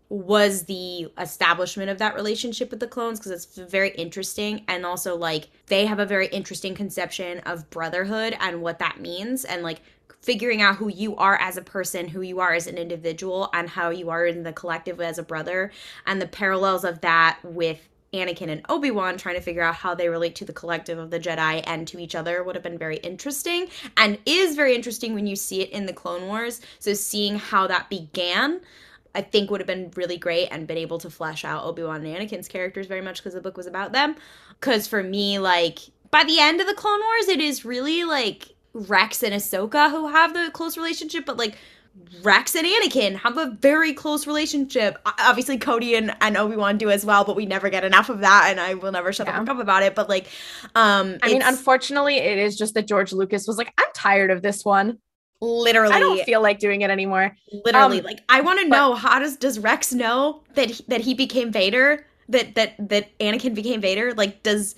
Was the establishment of that relationship with the clones because it's very interesting, and also like they have a very interesting conception of brotherhood and what that means, and like figuring out who you are as a person, who you are as an individual, and how you are in the collective as a brother, and the parallels of that with Anakin and Obi Wan trying to figure out how they relate to the collective of the Jedi and to each other would have been very interesting, and is very interesting when you see it in the Clone Wars. So seeing how that began. I think would have been really great and been able to flesh out Obi Wan and Anakin's characters very much because the book was about them. Because for me, like by the end of the Clone Wars, it is really like Rex and Ahsoka who have the close relationship, but like Rex and Anakin have a very close relationship. Obviously, Cody and, and Obi Wan do as well, but we never get enough of that, and I will never shut Yeah. the fuck up about it. But like, um, I mean, unfortunately, it is just that George Lucas was like, I'm tired of this one. literally, I don't feel like doing it anymore. literally um, like I want to know how does does Rex know that he, that he became Vader? That that that Anakin became Vader? Like, does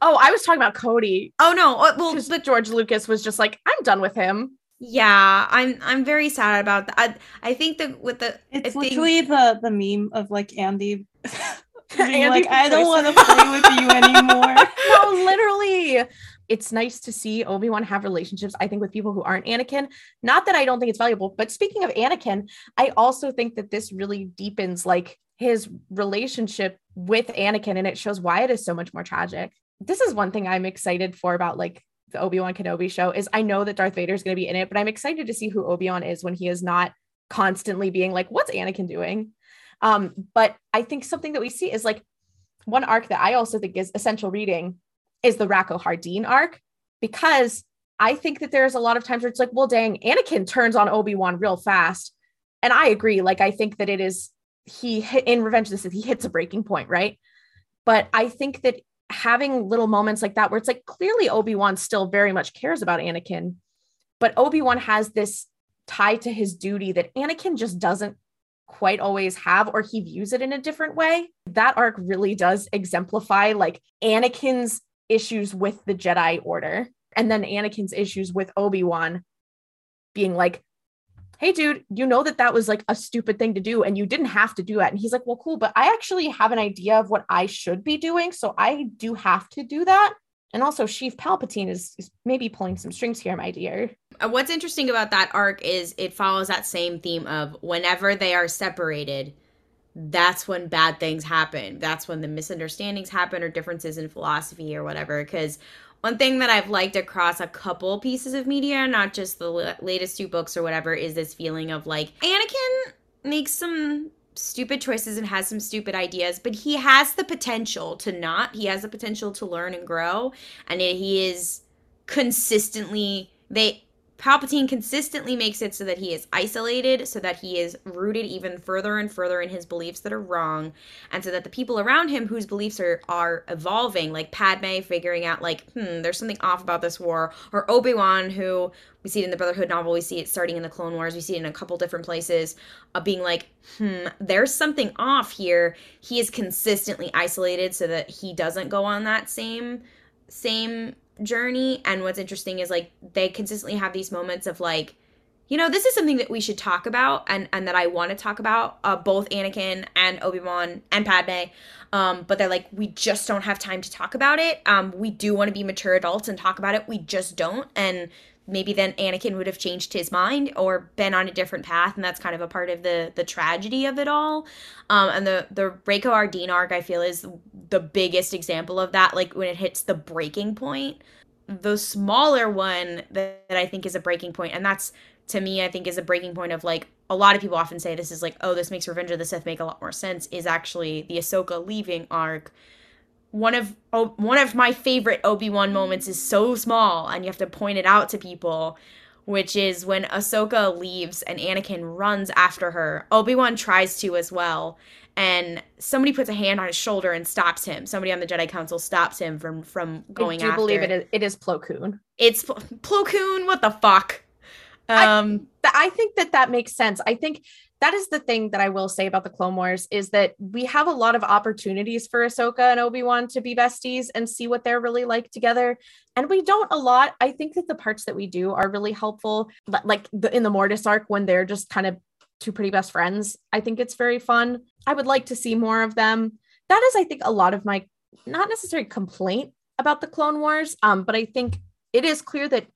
Oh, I was talking about Cody. oh no? uh, Well, Because but George Lucas was just like, I'm done with him. yeah, I'm I'm very sad about that. I, I think that with the It's I think- literally the the meme of like Andy being Andy like, I don't want to play with you anymore. no, literally. It's nice to see Obi Wan have relationships, I think, with people who aren't Anakin. Not that I don't think it's valuable, but speaking of Anakin, I also think that this really deepens like his relationship with Anakin and it shows why it is so much more tragic. This is one thing I'm excited for about like the Obi-Wan Kenobi show is I know that Darth Vader is going to be in it, but I'm excited to see who Obi-Wan is when he is not constantly being like, what's Anakin doing? Um, but I think something that we see is like one arc that I also think is essential reading is the Rako Hardeen arc because I think that there's a lot of times where it's like, well, dang, Anakin turns on Obi Wan real fast, and I agree. Like, I think that it is he hit in Revenge of the Sith, he hits a breaking point, right? But I think that having little moments like that where it's like clearly Obi Wan still very much cares about Anakin, but Obi Wan has this tie to his duty that Anakin just doesn't quite always have, or he views it in a different way. That arc really does exemplify like Anakin's issues with the Jedi Order, and then Anakin's issues with Obi Wan being like, hey, dude, you know that that was like a stupid thing to do, and you didn't have to do that. And he's like, well, cool, but I actually have an idea of what I should be doing. So I do have to do that. And also, Sheev Palpatine is, is maybe pulling some strings here, my dear. Uh, What's interesting about that arc is it follows that same theme of whenever they are separated, that's when bad things happen. That's when the misunderstandings happen or differences in philosophy or whatever. Because one thing that I've liked across a couple pieces of media, not just the l- latest two books or whatever, is this feeling of like Anakin makes some stupid choices and has some stupid ideas, but he has the potential to not. He has the potential to learn and grow, and he is consistently they Palpatine consistently makes it so that he is isolated, so that he is rooted even further and further in his beliefs that are wrong, and so that the people around him whose beliefs are are evolving, like Padme figuring out like, hmm, there's something off about this war, or Obi-Wan who we see it in the Brotherhood novel, we see it starting in the Clone Wars, we see it in a couple different places, uh, being like, hmm, there's something off here. He is consistently isolated so that he doesn't go on that same same journey and what's interesting is like they consistently have these moments of like you know this is something that we should talk about and and that i want to talk about uh, both anakin and obi-wan and padme. Um, but they're like we just don't have time to talk about it. Um, we do want to be mature adults and talk about it. We just don't. And maybe then anakin would have changed his mind or been on a different path and that's kind of a part of the the tragedy of it all. Um, and the the Rako Hardeen arc i feel is the biggest example of that like when it hits the breaking point. The smaller one that, that i think is a breaking point and that's to me i think is a breaking point of like a lot of people often say this is like oh this makes revenge of the sith make a lot more sense is actually the ahsoka leaving arc one of oh, one of my favorite obi-wan moments is so small and you have to point it out to people which is when ahsoka leaves and anakin runs after her obi-wan tries to as well and somebody puts a hand on his shoulder and stops him. Somebody on the Jedi Council stops him from from going. I do after. believe it is, it is Plo Koon. It's Pl- Plo Koon. What the fuck? Um, I, I think that that makes sense. I think that is the thing that I will say about the Clone Wars is that we have a lot of opportunities for Ahsoka and Obi Wan to be besties and see what they're really like together, and we don't a lot. I think that the parts that we do are really helpful, like the, in the Mortis arc when they're just kind of two pretty best friends. I think it's very fun. I would like to see more of them. That is, I think, a lot of my not necessarily complaint about the Clone Wars, um, but I think it is clear that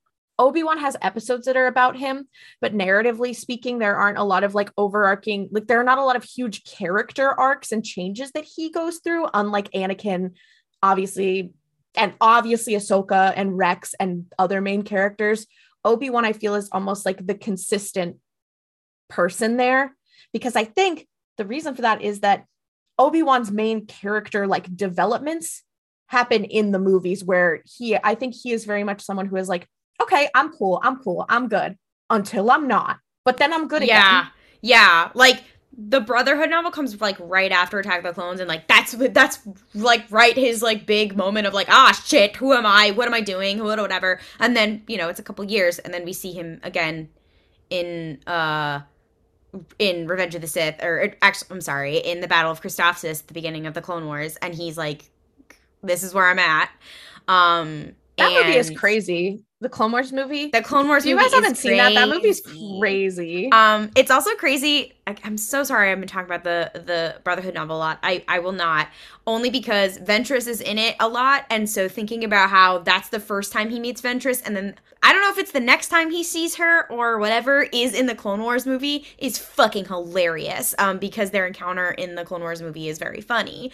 Obi-Wan has episodes that are about him, but narratively speaking, there aren't a lot of like overarching, like there are not a lot of huge character arcs and changes that he goes through, unlike Anakin, obviously, and obviously Ahsoka and Rex and other main characters. Obi-Wan, I feel, is almost like the consistent person there because I think the reason for that is that Obi-Wan's main character like developments happen in the movies where he I think he is very much someone who is like okay, I'm cool, I'm cool, I'm good until I'm not. But then I'm good yeah. again. Yeah. Yeah. Like the Brotherhood novel comes like right after Attack of the Clones, and like that's that's like right his like big moment of like ah shit, who am I? What am I doing? What whatever. And then you know it's a couple years, and then we see him again in uh in Revenge of the Sith, or actually, I'm sorry, in the Battle of Christophsis at the beginning of the Clone Wars, and he's like, "This is where I'm at." Um, that movie is crazy. The Clone Wars movie. The Clone Wars. You guys haven't seen that, that movie's crazy. Um, it's also crazy. I, am so sorry. I've been talking about the the Brotherhood novel a lot. I I will not only because Ventress is in it a lot, and so thinking about how that's the first time he meets Ventress, and then I don't know if it's the next time he sees her or whatever is in the Clone Wars movie is fucking hilarious. Um, because their encounter in the Clone Wars movie is very funny.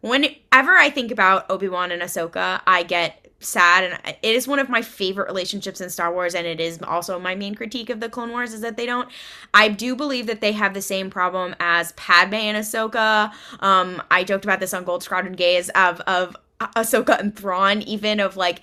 Whenever I think about Obi Wan and Ahsoka, I get sad and it is one of my favorite relationships in Star Wars and it is also my main critique of the Clone Wars is that they don't I do believe that they have the same problem as Padme and Ahsoka. Um I joked about this on Gold Squadron Gaze of of Ahsoka and Thrawn even of like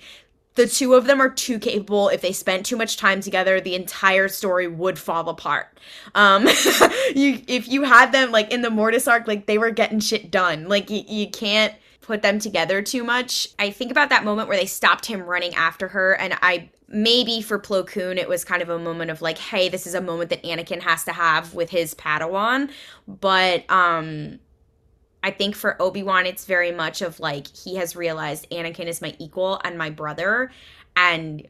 the two of them are too capable. If they spent too much time together the entire story would fall apart. Um you if you had them like in the mortis arc like they were getting shit done. Like you, you can't put them together too much. I think about that moment where they stopped him running after her, and I maybe for Plo Koon it was kind of a moment of like, hey, this is a moment that Anakin has to have with his Padawan. But um I think for Obi-Wan it's very much of like he has realized Anakin is my equal and my brother and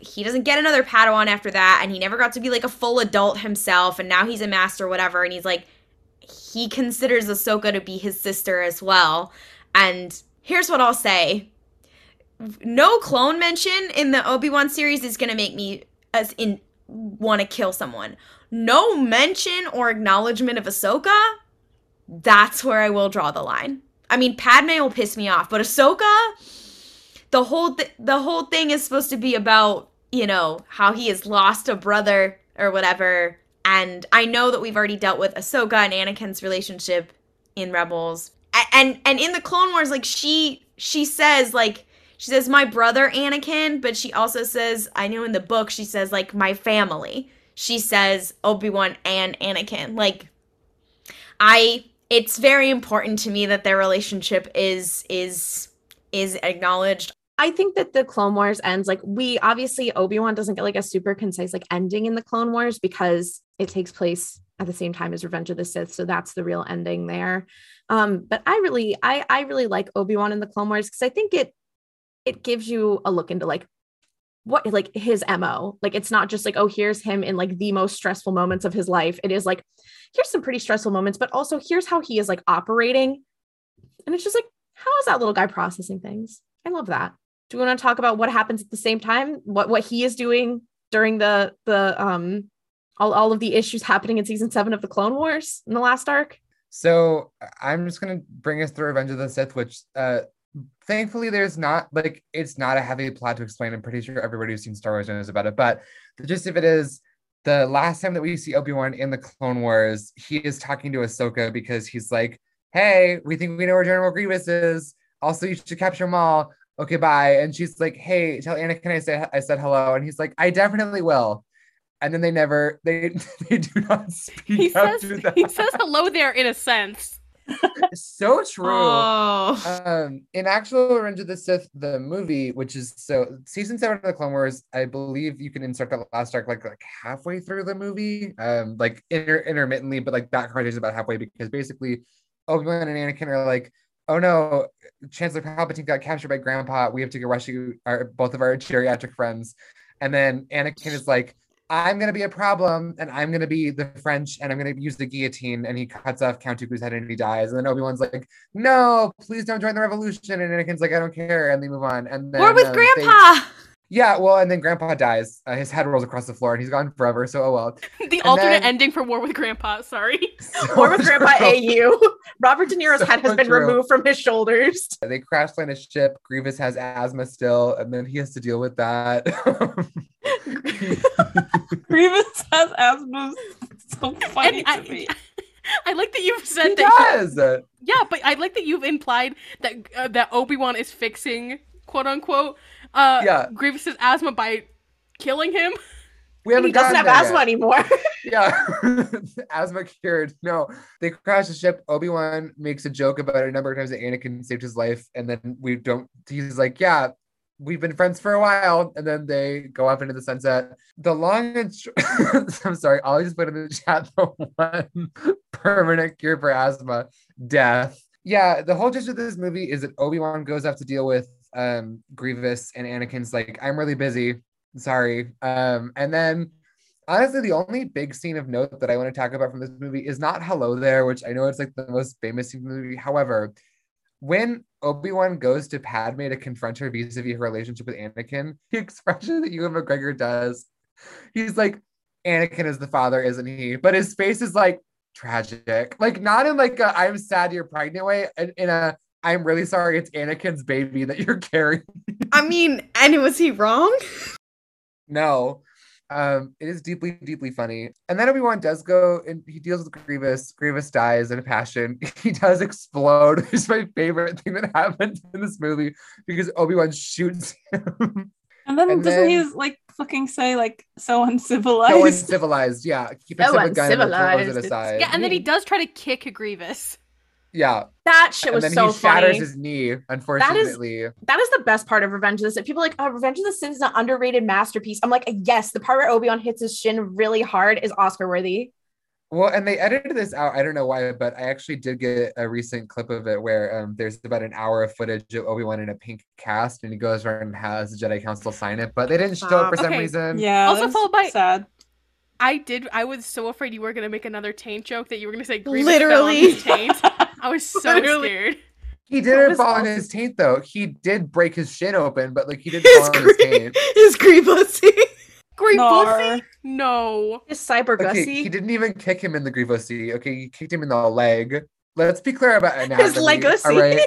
he doesn't get another Padawan after that and he never got to be like a full adult himself and now he's a master whatever and he's like he considers Ahsoka to be his sister as well. And here's what I'll say. No clone mention in the Obi-Wan series is going to make me as in want to kill someone. No mention or acknowledgement of Ahsoka that's where I will draw the line. I mean, Padme will piss me off, but Ahsoka, the whole th- the whole thing is supposed to be about you know how he has lost a brother or whatever. And I know that we've already dealt with Ahsoka and Anakin's relationship in Rebels, and and in the Clone Wars, like she she says like she says my brother Anakin, but she also says I know in the book she says like my family. She says Obi Wan and Anakin. Like I it's very important to me that their relationship is is is acknowledged. I think that the Clone Wars ends like we obviously Obi Wan doesn't get like a super concise like ending in the Clone Wars because it takes place at the same time as Revenge of the Sith, so that's the real ending there. Um, but I really, I I really like Obi Wan in the Clone Wars because I think it it gives you a look into like what like his mo like it's not just like oh here's him in like the most stressful moments of his life. It is like here's some pretty stressful moments but also here's how he is like operating. And it's just like how is that little guy processing things? I love that. Do we want to talk about what happens at the same time? What what he is doing during the the um all, all of the issues happening in season seven of the clone wars in the last arc So I'm just gonna bring us through Revenge of the Sith, which uh thankfully there's not like it's not a heavy plot to explain. I'm pretty sure everybody who's seen Star Wars knows about it. But the gist of it is the last time that we see Obi-Wan in the Clone Wars, he is talking to Ahsoka because he's like, Hey, we think we know where General Grievous is. Also, you should capture him all. Okay, bye. And she's like, Hey, tell Anakin I said I said hello. And he's like, I definitely will. And then they never they they do not speak He says that. he says hello there in a sense. so true. Oh. Um, in actual Revenge of the Sith, the movie, which is so season seven of the Clone Wars, I believe you can insert that last arc like like halfway through the movie, um, like inter- intermittently, but like that part is about halfway because basically Obi Wan and Anakin are like, oh no, Chancellor Palpatine got captured by Grandpa. We have to go rescue our both of our geriatric friends, and then Anakin is like. I'm gonna be a problem, and I'm gonna be the French, and I'm gonna use the guillotine, and he cuts off Count Dooku's head, and he dies. And then Obi Wan's like, "No, please don't join the revolution." And Anakin's like, "I don't care," and they move on. And then War with um, they- Grandpa. yeah, well, and then Grandpa dies. Uh, his head rolls across the floor, and he's gone forever. So oh well. The alternate then- ending for War with Grandpa. Sorry. War with So grandpa true. au robert de niro's So head has been true. removed from his shoulders They crash land a ship. Grievous has asthma still, and then he has to deal with that. Grievous has asthma. So funny And to me. I, I like that you've he said that. does. Yeah, but I like that you've implied that uh, that Obi Wan is fixing quote unquote uh Yeah. Grievous's asthma by killing him. We haven't he doesn't have asthma yet. anymore Yeah, asthma cured. No, they crash the ship. Obi Wan makes a joke about it a number of times that Anakin saved his life, and then we don't. He's like, "Yeah, we've been friends for a while," and then they go off into the sunset. The long and sh- I'm sorry, I'll just put in the chat the one permanent cure for asthma: death. Yeah, the whole gist of this movie is that Obi Wan goes off to deal with um Grievous, and Anakin's like, "I'm really busy." Sorry. Um, and then honestly, the only big scene of note that I want to talk about from this movie is not Hello There, which I know it's like the most famous movie. However, when Obi-Wan goes to Padme to confront her vis-a-vis her relationship with Anakin, the expression that Ewan McGregor does, he's like, Anakin is the father, isn't he? But his face is like tragic. Like not in like a I'm sad you're pregnant way, in, in a I'm really sorry it's Anakin's baby that you're carrying. I mean, and was he wrong? No. Um, it is deeply, deeply funny. And then Obi-Wan does go and he deals with Grievous. Grievous dies in a passion. He does explode. It's my favorite thing that happened in this movie because Obi-Wan shoots him. And then And doesn't then- he like fucking say like so uncivilized? so uncivilized. Yeah. He picks So up a gun and throws it aside. Yeah, and then he does try to kick Grievous. Yeah. that shit was And was then so he shatters funny his knee, unfortunately. that is the best part of Revenge of the Sith. People are like, oh, Revenge of the Sith is an underrated masterpiece. I'm like, yes, the part where Obi-Wan hits his shin really hard is Oscar worthy. Well, and they edited this out. I don't know why, but I actually did get a recent clip of it where um, there's about an hour of footage of Obi Wan in a pink cast, and he goes around and has the Jedi Council sign it, but they didn't show it for some reason. Yeah. Also that's followed by- sad. I did. I was so afraid you were gonna make another taint joke that you were gonna say Grievous Literally. fell on his taint. I was so Literally. scared. He didn't fall in awesome. his taint though. He did break his shin open, but like he didn't His, fall in his gre- taint. his grievousy. Grievous? Nar. No. His cyber Okay, he didn't even kick him in the Grievosity. Okay, he kicked him in the leg. let's be clear about anatomy. legacy. All right.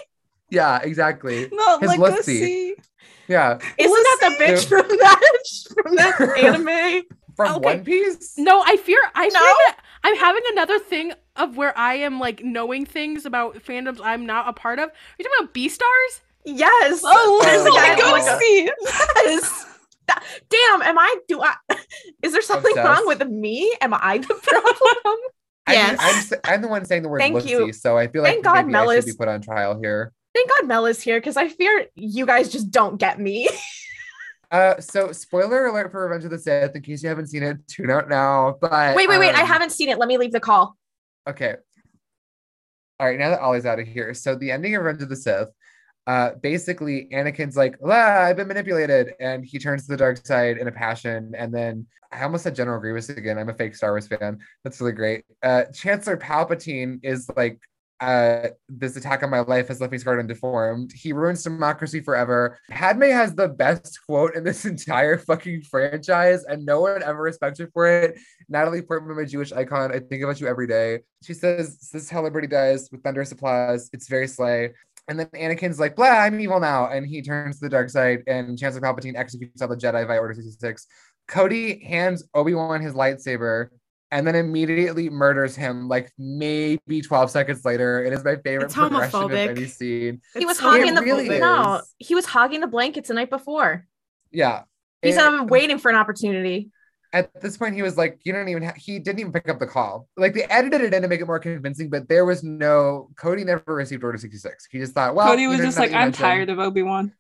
Yeah, exactly. Not His legacy. Yeah. Isn't that the bitch from that from that anime? From Okay. One Piece? No, I fear I fear that I'm having another thing of where I am like knowing things about fandoms I'm not a part of. Are you talking about B stars? Yes. Oh, Oh, There's a guy yeah. with, like, a- Yes. That- Damn, am I do I is there something Obsessed. wrong with me? Am I the problem? I mean, Yes. I'm, s- I'm the one saying the word Thank Lucy, you. so I feel like Thank God maybe Mel I should be put on trial here. Thank God Mel is here because I fear you guys just don't get me. Uh, so spoiler alert for Revenge of the Sith. In case you haven't seen it, tune out now. But wait, wait, wait. I um, haven't seen it. Let me leave the call. Okay. All right, now that Ollie's out of here. So the ending of Revenge of the Sith, uh, basically Anakin's like, "La, I've been manipulated," and he turns to the dark side in a passion. And then I almost said General Grievous again. I'm a fake Star Wars fan. That's really great. Uh, Chancellor Palpatine is like, uh, "This attack on my life has left me scarred and deformed." He ruins democracy forever. Padme has the best quote in this entire fucking franchise, and no one ever respects her for it. Natalie Portman, my Jewish icon. I think about you every day. She says, This is how liberty dies with thunderous applause. It's very slay. And then Anakin's like, blah, I'm evil now. And he turns to the dark side, and Chancellor Palpatine executes all the Jedi via Order 66. Cody hands Obi-Wan his lightsaber and then immediately murders him like maybe 12 seconds later. It is my favorite It's progression of homophobic. any scene. He was It's so hogging the really no. He was hogging the blankets the night before. Yeah. He said, It- "I've been waiting for an opportunity." at this point he was like you don't even ha- he didn't even pick up the call like they edited it in to make it more convincing but there was no cody never received order 66 he just thought well Cody was just like, now that you I'm tired of Obi Wan.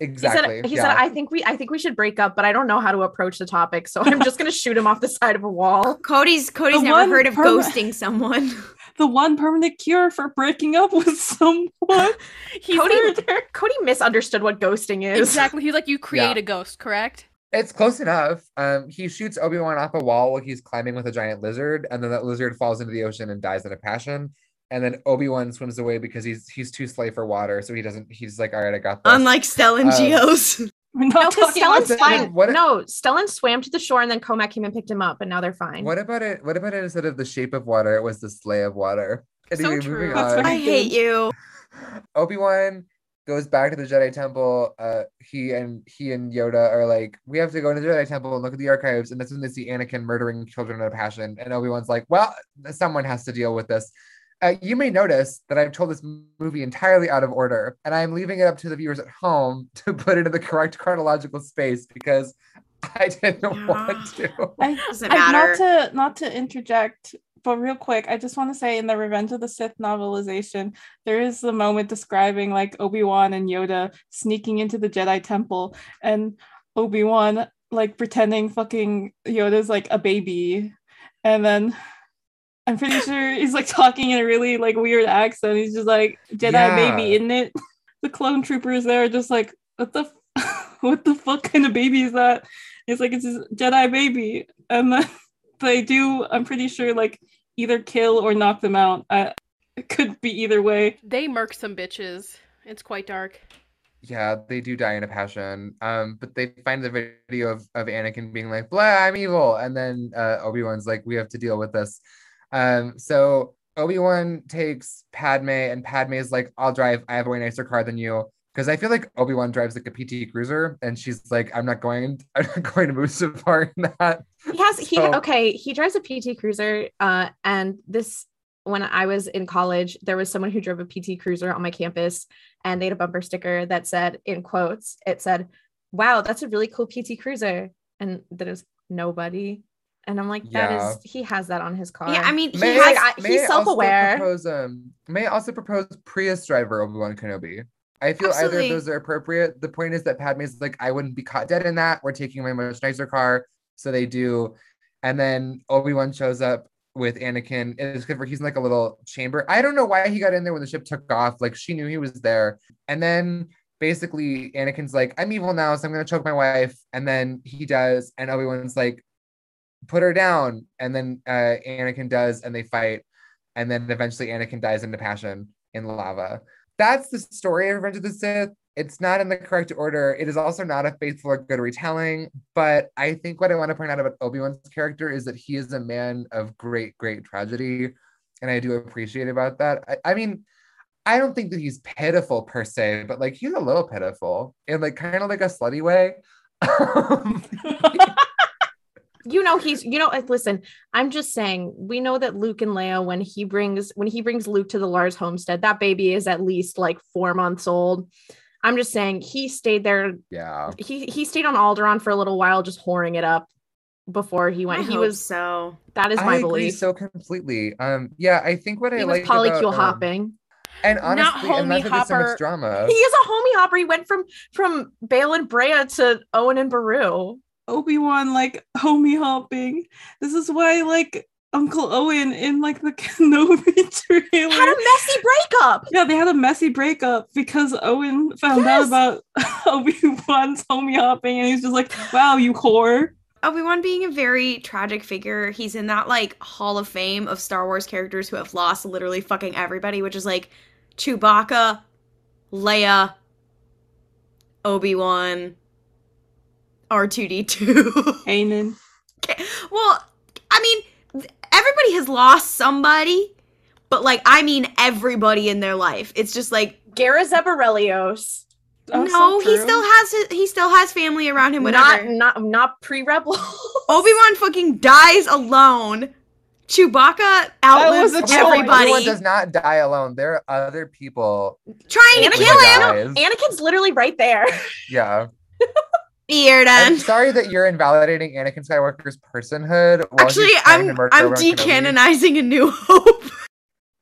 Exactly He said, "He yeah. said I think we I think we should break up, but I don't know how to approach the topic, so I'm just gonna shoot him off the side of a wall." Cody's Cody's The never heard of perma- ghosting someone. The one permanent cure for breaking up with someone. He's Cody Cody misunderstood what ghosting is. exactly. He's like, you create Yeah. a ghost, correct? it's close enough um he shoots obi-wan off a wall while he's climbing with a giant lizard and then that lizard falls into the ocean and dies in a passion and then obi-wan swims away because he's he's too slay for water so he doesn't he's like all right i got this Unlike Stellan Um, Gios. We're No, because Stellan's fine. What- no, Stellan swam to the shore and then Comac came and picked him up, and now they're fine. what about it what about it instead of the shape of water it was the slay of water So Anyway, true. moving on. I hate you. Obi-Wan goes back to the Jedi Temple. Uh, he and he and Yoda are like, we have to go into the Jedi Temple and look at the archives. And that's when they see Anakin murdering children in a passion. And Obi-Wan's like, well, someone has to deal with this. Uh, you may notice that I've told this movie entirely out of order, and I'm leaving it up to the viewers at home to put it in the correct chronological space because I didn't Yeah. want to. I, Doesn't I- not to not to interject, but real quick, I just want to say in the Revenge of the Sith novelization, there is a moment describing like Obi Wan and Yoda sneaking into the Jedi Temple, and Obi Wan like pretending fucking Yoda's like a baby, and then. I'm pretty sure he's like talking in a really like weird accent. He's just like Jedi Yeah. baby, isn't it? The clone troopers there are just like, what the, f- what the fuck kind of baby is that? It's like it's his Jedi baby, and then they do. I'm pretty sure like either kill or knock them out. Uh, it could be either way. They murk some bitches. It's quite dark. Yeah, they do die in a passion. Um, but they find the video of, of Anakin being like, blah, I'm evil. And then uh, Obi-Wan's like, we have to deal with this. Um, so Obi-Wan takes Padme and Padme is like, I'll drive. I have a way nicer car than you. Because I feel like Obi-Wan drives like a PT Cruiser and she's like, I'm not going, I'm not going to move so far in that. He has he So- okay. He drives a PT Cruiser. Uh, and this when I was in college, there was someone who drove a PT Cruiser on my campus, and they had a bumper sticker that said, in quotes, it said, "Wow, that's a really cool PT Cruiser," and that is nobody. And I'm like, that Yeah. is he has that on his car. Yeah, I mean, he May has. I- may he's also self-aware. Propose, um, may I also propose Prius driver Obi-Wan Kenobi. I feel either of those are appropriate. The point is that Padme's like, I wouldn't be caught dead in that. We're taking my much nicer car. So they do. And then Obi-Wan shows up with Anakin. It's good for he's in like a little chamber. I don't know why he got in there when the ship took off. Like she knew he was there. And then basically Anakin's like, I'm evil now, so I'm gonna choke my wife. And then he does, and Obi-Wan's like, put her down. And then uh Anakin does, and they fight. And then eventually Anakin dies into passion in lava. That's the story of Revenge of the Sith. It's not in the correct order. It is also not a faithful or good retelling. But I think what I want to point out about Obi Wan's character is that he is a man of great, great tragedy. and I do appreciate about that. I, I mean, I don't think that he's pitiful per se, but like he's a little pitiful in like kind of like a slutty way. Um, you know he's you know listen i'm just saying we know that luke and leia when he brings when he brings luke to the lars homestead that baby is at least like four months old i'm just saying he stayed there yeah. he he stayed on alderaan for a little while just whoring it up before he went I he was so. that is I my agree belief so completely. Um, yeah, I think what I was like polycule about, um, hopping and Not honestly, and homie that's why so hopper. much drama. he is a homie hopper he went from from Bail and Breha to Owen and Beru Obi-Wan like homie hopping. This is why like Uncle Owen in like the Kenobi trailer. had a messy breakup yeah, they had a messy breakup because Owen found Yes. out about Obi-Wan's homie hopping and he's just like, wow, you whore. Obi-Wan being a very tragic figure. He's in that like hall of fame of Star Wars characters who have lost literally fucking everybody, which is like Chewbacca, Leia, Obi-Wan, R2D2. Kanan. well, I mean, everybody has lost somebody, but like I mean everybody in their life. It's just like Garazeb Orrelios Also no, he still has his, he still has family around him not whatever. not not pre-rebel Obi-Wan fucking dies alone. Chewbacca outlives was a choice. everybody. Everyone does not die alone. There are other people. trying to kill him. Anakin's literally right there. Yeah. Beard I'm sorry that you're invalidating Anakin Skywalker's personhood. while Actually, I'm I'm Obi-Wan Kenobi. decanonizing a new hope.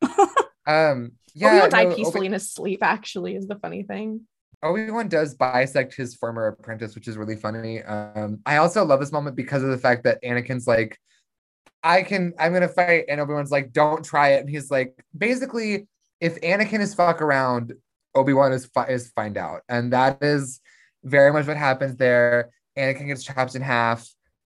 Um, yeah, Obi-Wan died no, peacefully Obi- in his sleep. Actually, is the funny thing. Obi-Wan does bisect his former apprentice, which is really funny. Um, I also love this moment because of the fact that Anakin's like, I can, I'm gonna fight, and Obi-Wan's like, don't try it. And he's like, basically, if Anakin is fuck around, Obi-Wan is fi- is find out. And that is very much what happens there. Anakin gets chopped in half.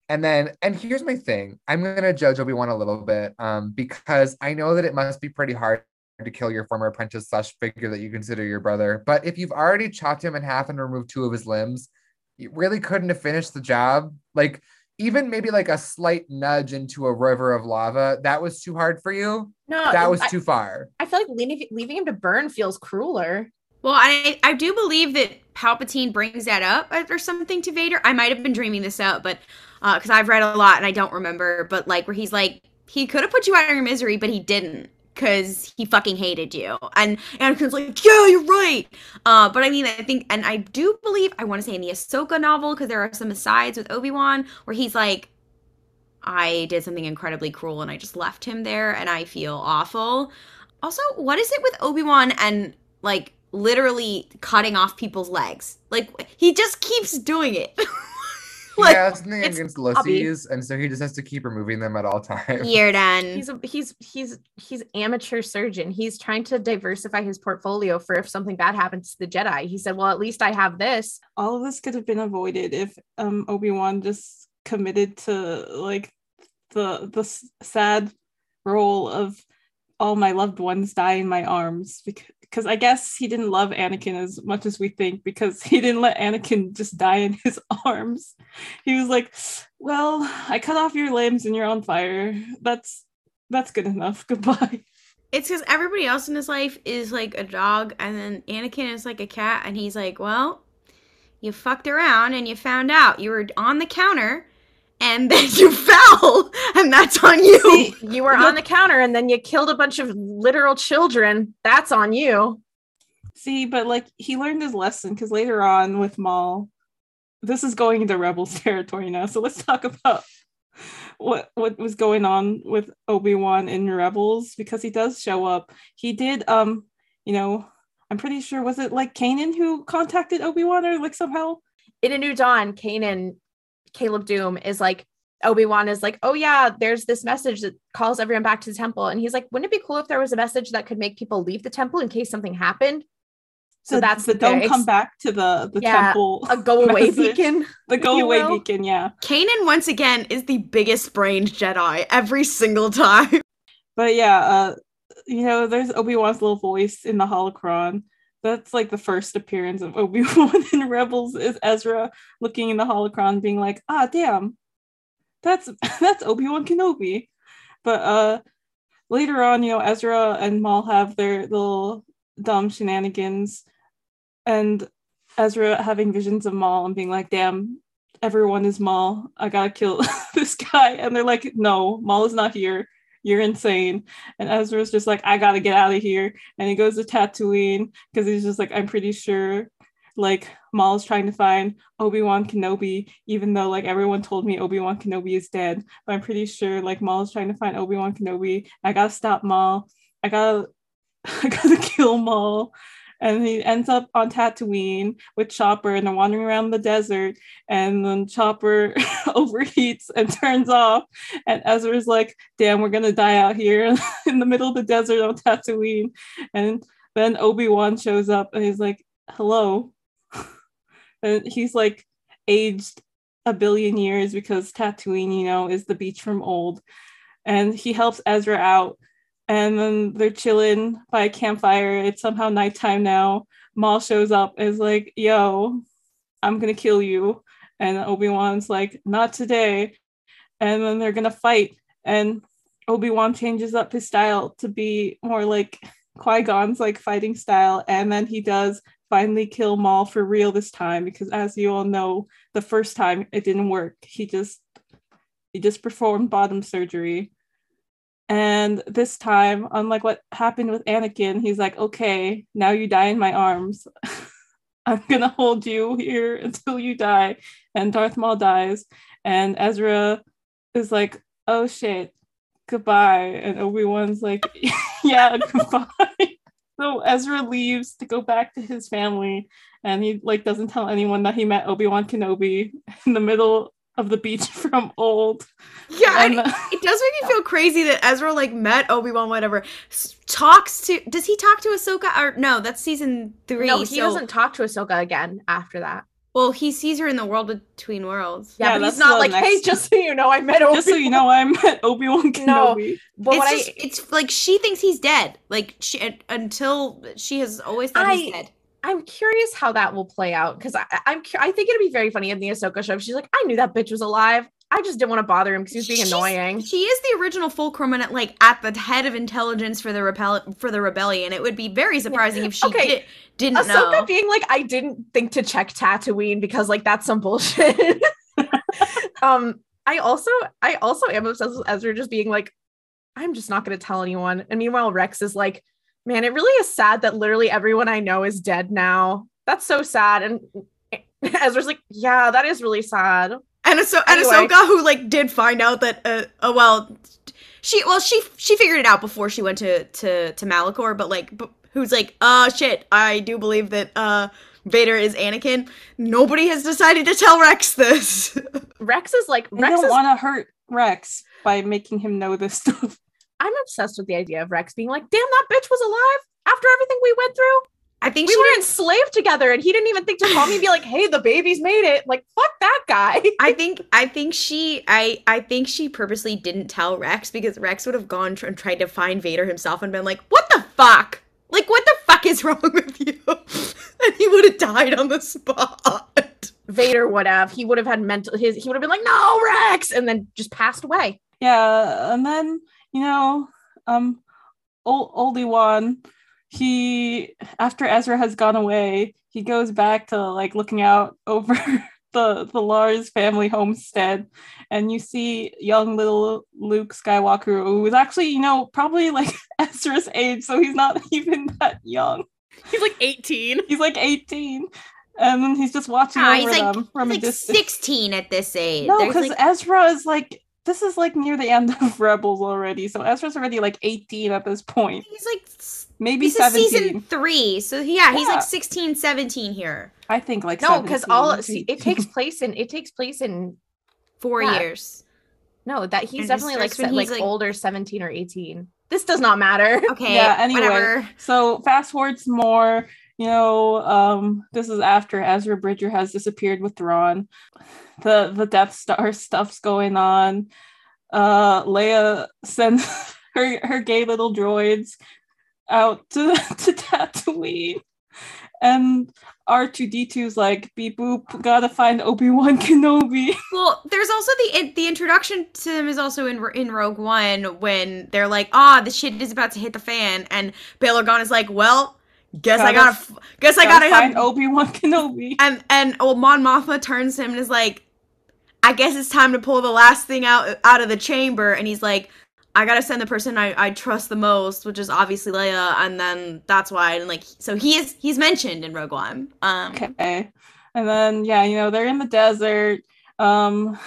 And then, and here's my thing. I'm gonna judge Obi-Wan a little bit, um, because I know that it must be pretty hard to kill your former apprentice slash figure that you consider your brother. But if you've already chopped him in half and removed two of his limbs, you really couldn't have finished the job. Like even maybe like a slight nudge into a river of lava, that was too hard for you. No, That was I, too far. I feel like leaving, leaving him to burn feels crueler. Well, I I do believe that Palpatine brings that up or something to Vader. I might have been dreaming this out, but because I've read a lot and I don't remember. But like where he's like, he could have put you out of your misery, but he didn't because he fucking hated you. And Anakin's like, yeah, you're right. Uh, but I mean, I think, and I do believe, I want to say in the Ahsoka novel because there are some asides with Obi Wan where he's like, I did something incredibly cruel and I just left him there and I feel awful. Also, what is it with Obi Wan and like literally cutting off people's legs? Like he just keeps doing it. He like has something it's against hobby. Lucy's, and so he just has to keep removing them at all times. You're done. He's a, he's he's he's amateur surgeon. He's trying to diversify his portfolio for if something bad happens to the Jedi. He said, "Well, at least I have this." all of this could have been avoided if um Obi-Wan just committed to like the the sad role of all my loved ones die in my arms because I guess he didn't love Anakin as much as we think because he didn't let Anakin just die in his arms. He was like, "Well, I cut off your limbs and you're on fire. That's that's good enough. Goodbye." It's because everybody else in his life is like a dog, and then Anakin is like a cat, and he's like, well, you fucked around and you found out you were on the counter, and then you fell, and that's on you. See, you were on the counter and then you killed a bunch of literal children. That's on you. See, but like he learned his lesson because later on with Maul, this is going into Rebels territory now. So let's talk about what what was going on with Obi-Wan in Rebels because he does show up. He did um, you know, I'm pretty sure was it like Kanan who contacted Obi-Wan or like somehow? In a New Dawn, Kanan, Caleb Dume is like, Obi Wan is like, oh yeah, there's this message that calls everyone back to the temple, and he's like, wouldn't it be cool if there was a message that could make people leave the temple in case something happened? So The- that's the the don't ex- come back to the the Yeah, temple. a go away message. beacon. The go away will. beacon, yeah. Kanan once again is the biggest brained Jedi every single time. But yeah, uh, you know, there's Obi Wan's little voice in the holocron. That's like the first appearance of Obi Wan in Rebels is Ezra looking in the holocron, being like, "Ah, damn, that's that's Obi Wan Kenobi." But uh, later on, you know, Ezra and Maul have their little dumb shenanigans, and Ezra having visions of Maul and being like, "Damn, everyone is Maul. I gotta kill this guy," and they're like, "No, Maul is not here." You're insane. And Ezra's just like, I gotta get out of here. And he goes to Tatooine because he's just like, I'm pretty sure like Maul's trying to find Obi-Wan Kenobi, even though like everyone told me Obi-Wan Kenobi is dead. But I'm pretty sure like Maul's trying to find Obi-Wan Kenobi. I gotta stop Maul. I gotta I gotta kill Maul. And he ends up on Tatooine with Chopper and they're wandering around the desert. And then Chopper overheats and turns off. And Ezra's like, damn, we're gonna die out here in the middle of the desert on Tatooine. And then Obi-Wan shows up and he's like, hello, and he's like aged a billion years because Tatooine, you know, is the beach from old. And he helps Ezra out. And then they're chilling by a campfire. It's somehow nighttime now. Maul shows up is like, yo, I'm gonna kill you. And Obi-Wan's like, not today. And then they're gonna fight. And Obi-Wan changes up his style to be more like Qui-Gon's like fighting style. And then he does finally kill Maul for real this time because as you all know, the first time it didn't work. He just he just performed bottom surgery. And this time, unlike what happened with Anakin, he's like, okay, now you die in my arms. I'm gonna hold you here until you die. And Darth Maul dies. And Ezra is like, oh shit, goodbye. And Obi-Wan's like, yeah, goodbye. So Ezra leaves to go back to his family, and he like doesn't tell anyone that he met Obi Wan Kenobi in the middle of the beach from old. Yeah, And, and uh, it does make me feel crazy that Ezra like met Obi Wan, whatever. Talks to does he talk to Ahsoka or no? That's season three. No, he so- doesn't talk to Ahsoka again after that. Well, he sees her in the world between worlds. Yeah, Yeah, but he's not the like, hey, just so you know, I met Obi. Just so you know, I met Obi Wan No. Kenobi. but what it's I it's like she thinks he's dead. Like she until she has always thought he's dead. I'm curious how that will play out because I, I'm I think it'd be very funny in the Ahsoka show. She's like, I knew that bitch was alive. I just didn't want to bother him because he was being She's- annoying. She is the original Fulcrum and like at the head of intelligence for the repel for the rebellion. It would be very surprising if she Okay. did, didn't Ahsoka know. being like, I didn't think to check Tatooine because like that's some bullshit. um, I also I also am obsessed with Ezra just being like, I'm just not gonna tell anyone. And meanwhile, Rex is like, man, it really is sad that literally everyone I know is dead now. That's so sad. And Ezra's like, yeah, that is really sad. And so- and Anyway. Ahsoka, who like did find out that uh, uh well, she well she she figured it out before she went to to to Malachor, but like b- who's like, uh shit, I do believe that uh Vader is Anakin. Nobody has decided to tell Rex this. Rex is like, I Rex don't is want to hurt Rex by making him know this stuff. I'm obsessed with the idea of Rex being like, damn, that bitch was alive after everything we went through. I think We she were didn't- enslaved together and he didn't even think to call me and be like, hey, the baby's made it. Like, fuck that guy. I think I think she I I think she purposely didn't tell Rex because Rex would have gone tr- and tried to find Vader himself and been like, "What the fuck? Like, what the fuck is wrong with you?" and he would have died on the spot. Vader would have. He would have had mental his he would have been like, no, Rex, and then just passed away. Yeah, and then you know, um, old oldie one, he after Ezra has gone away, he goes back to like looking out over the the Lars family homestead, and you see young little Luke Skywalker, who is actually you know probably like Ezra's age, so he's not even that young. He's like 18. He's like eighteen. And he's just watching Ah, over he's like, them from He's a like distance. 16 at this age. No, because like- Ezra is like this is like near the end of Rebels already. So Ezra's already like 18 at this point. he's like s- Maybe this 17. is season 3. So yeah, he's like 16, 17 here. I think like No, because all see, it takes place in it takes place in 4 Yeah. years. no that he's And definitely like starts when se- like, he's, like- older 17 or 18. This does not matter. Okay, Yeah, anyway. whatever. So fast forward some more. You know, um, this is after Ezra Bridger has disappeared with Thrawn. The the Death Star stuff's going on. Uh, Leia sends her her gay little droids out to to Tatooine, and R2D2's like, beep boop, gotta find Obi-Wan Kenobi. Well, there's also the the introduction to them is also in in Rogue One when they're like, "Ah, the shit is about to hit the fan," and Bail Organa is like, "Well, guess I Gotta gotta, guess I Gotta gotta find have Obi-Wan Kenobi. And and old Mon Mothma turns to him and is like, "I guess it's time to pull the last thing out out of the chamber." And he's like, "I gotta send the person I, I trust the most, which is obviously Leia." And then that's why, and like, so he is he's mentioned in Rogue One. Um, Okay. And then yeah, you know, they're in the desert. Um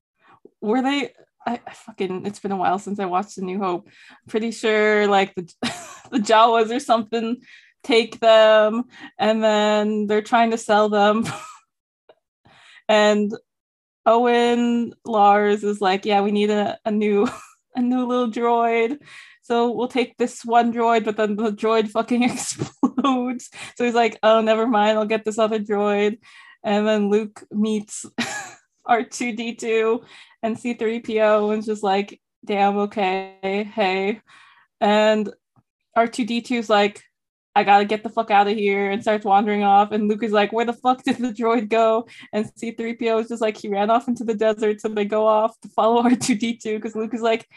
were they I, I fucking it's been a while since I watched The New Hope. Pretty sure like the the Jawas or something take them and then they're trying to sell them. and Owen Lars is like, yeah, we need a, a new a new little droid. So we'll take this one droid, but then the droid fucking explodes. So he's like, oh, never mind, I'll get this other droid. And then Luke meets R2D2 and C3PO and just like, damn, okay, hey. And R2D2's like, I gotta get the fuck out of here and starts wandering off. And Luke is like, where the fuck did the droid go? And C3PO is just like, he ran off into the desert. So they go off to follow R2D2 because Luke is like,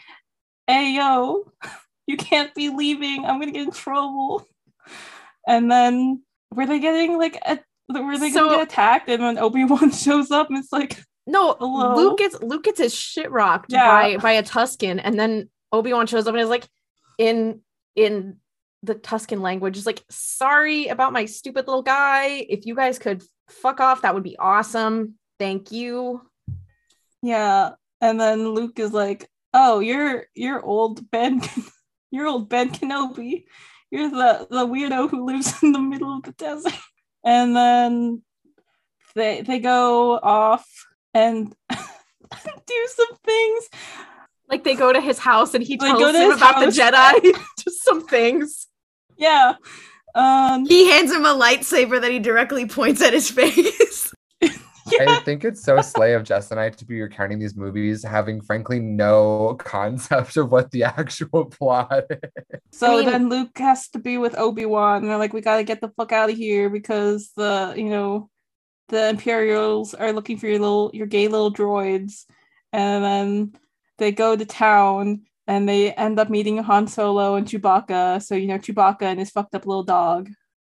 hey, yo, you can't be leaving. I'm gonna get in trouble. And then were they getting like, a, were they So- gonna get attacked? And when Obi Wan shows up, and it's like, No, Hello? Luke gets Luke gets his shit rocked Yeah. by by a Tusken, and then Obi Wan shows up and is like, in in the Tusken language, is like, sorry about my stupid little guy. If you guys could fuck off, that would be awesome. Thank you. Yeah. And then Luke is like, "Oh, you're you're old Ben, you're old Ben Kenobi. You're the the weirdo who lives in the middle of the desert." And then they they go off and do some things. Like they go to his house and he tells him about house. the Jedi, just some things. Yeah. Um. he hands him a lightsaber that he directly points at his face. Yeah. I think it's so slay of Jess and I to be recounting these movies, having frankly no concept of what the actual plot is. So I mean- then Luke has to be with Obi Wan, and they're like, "We gotta get the fuck out of here because the you know the Imperials are looking for your little your gay little droids." And then they go to town, and they end up meeting Han Solo and Chewbacca. So you know Chewbacca and his fucked up little dog,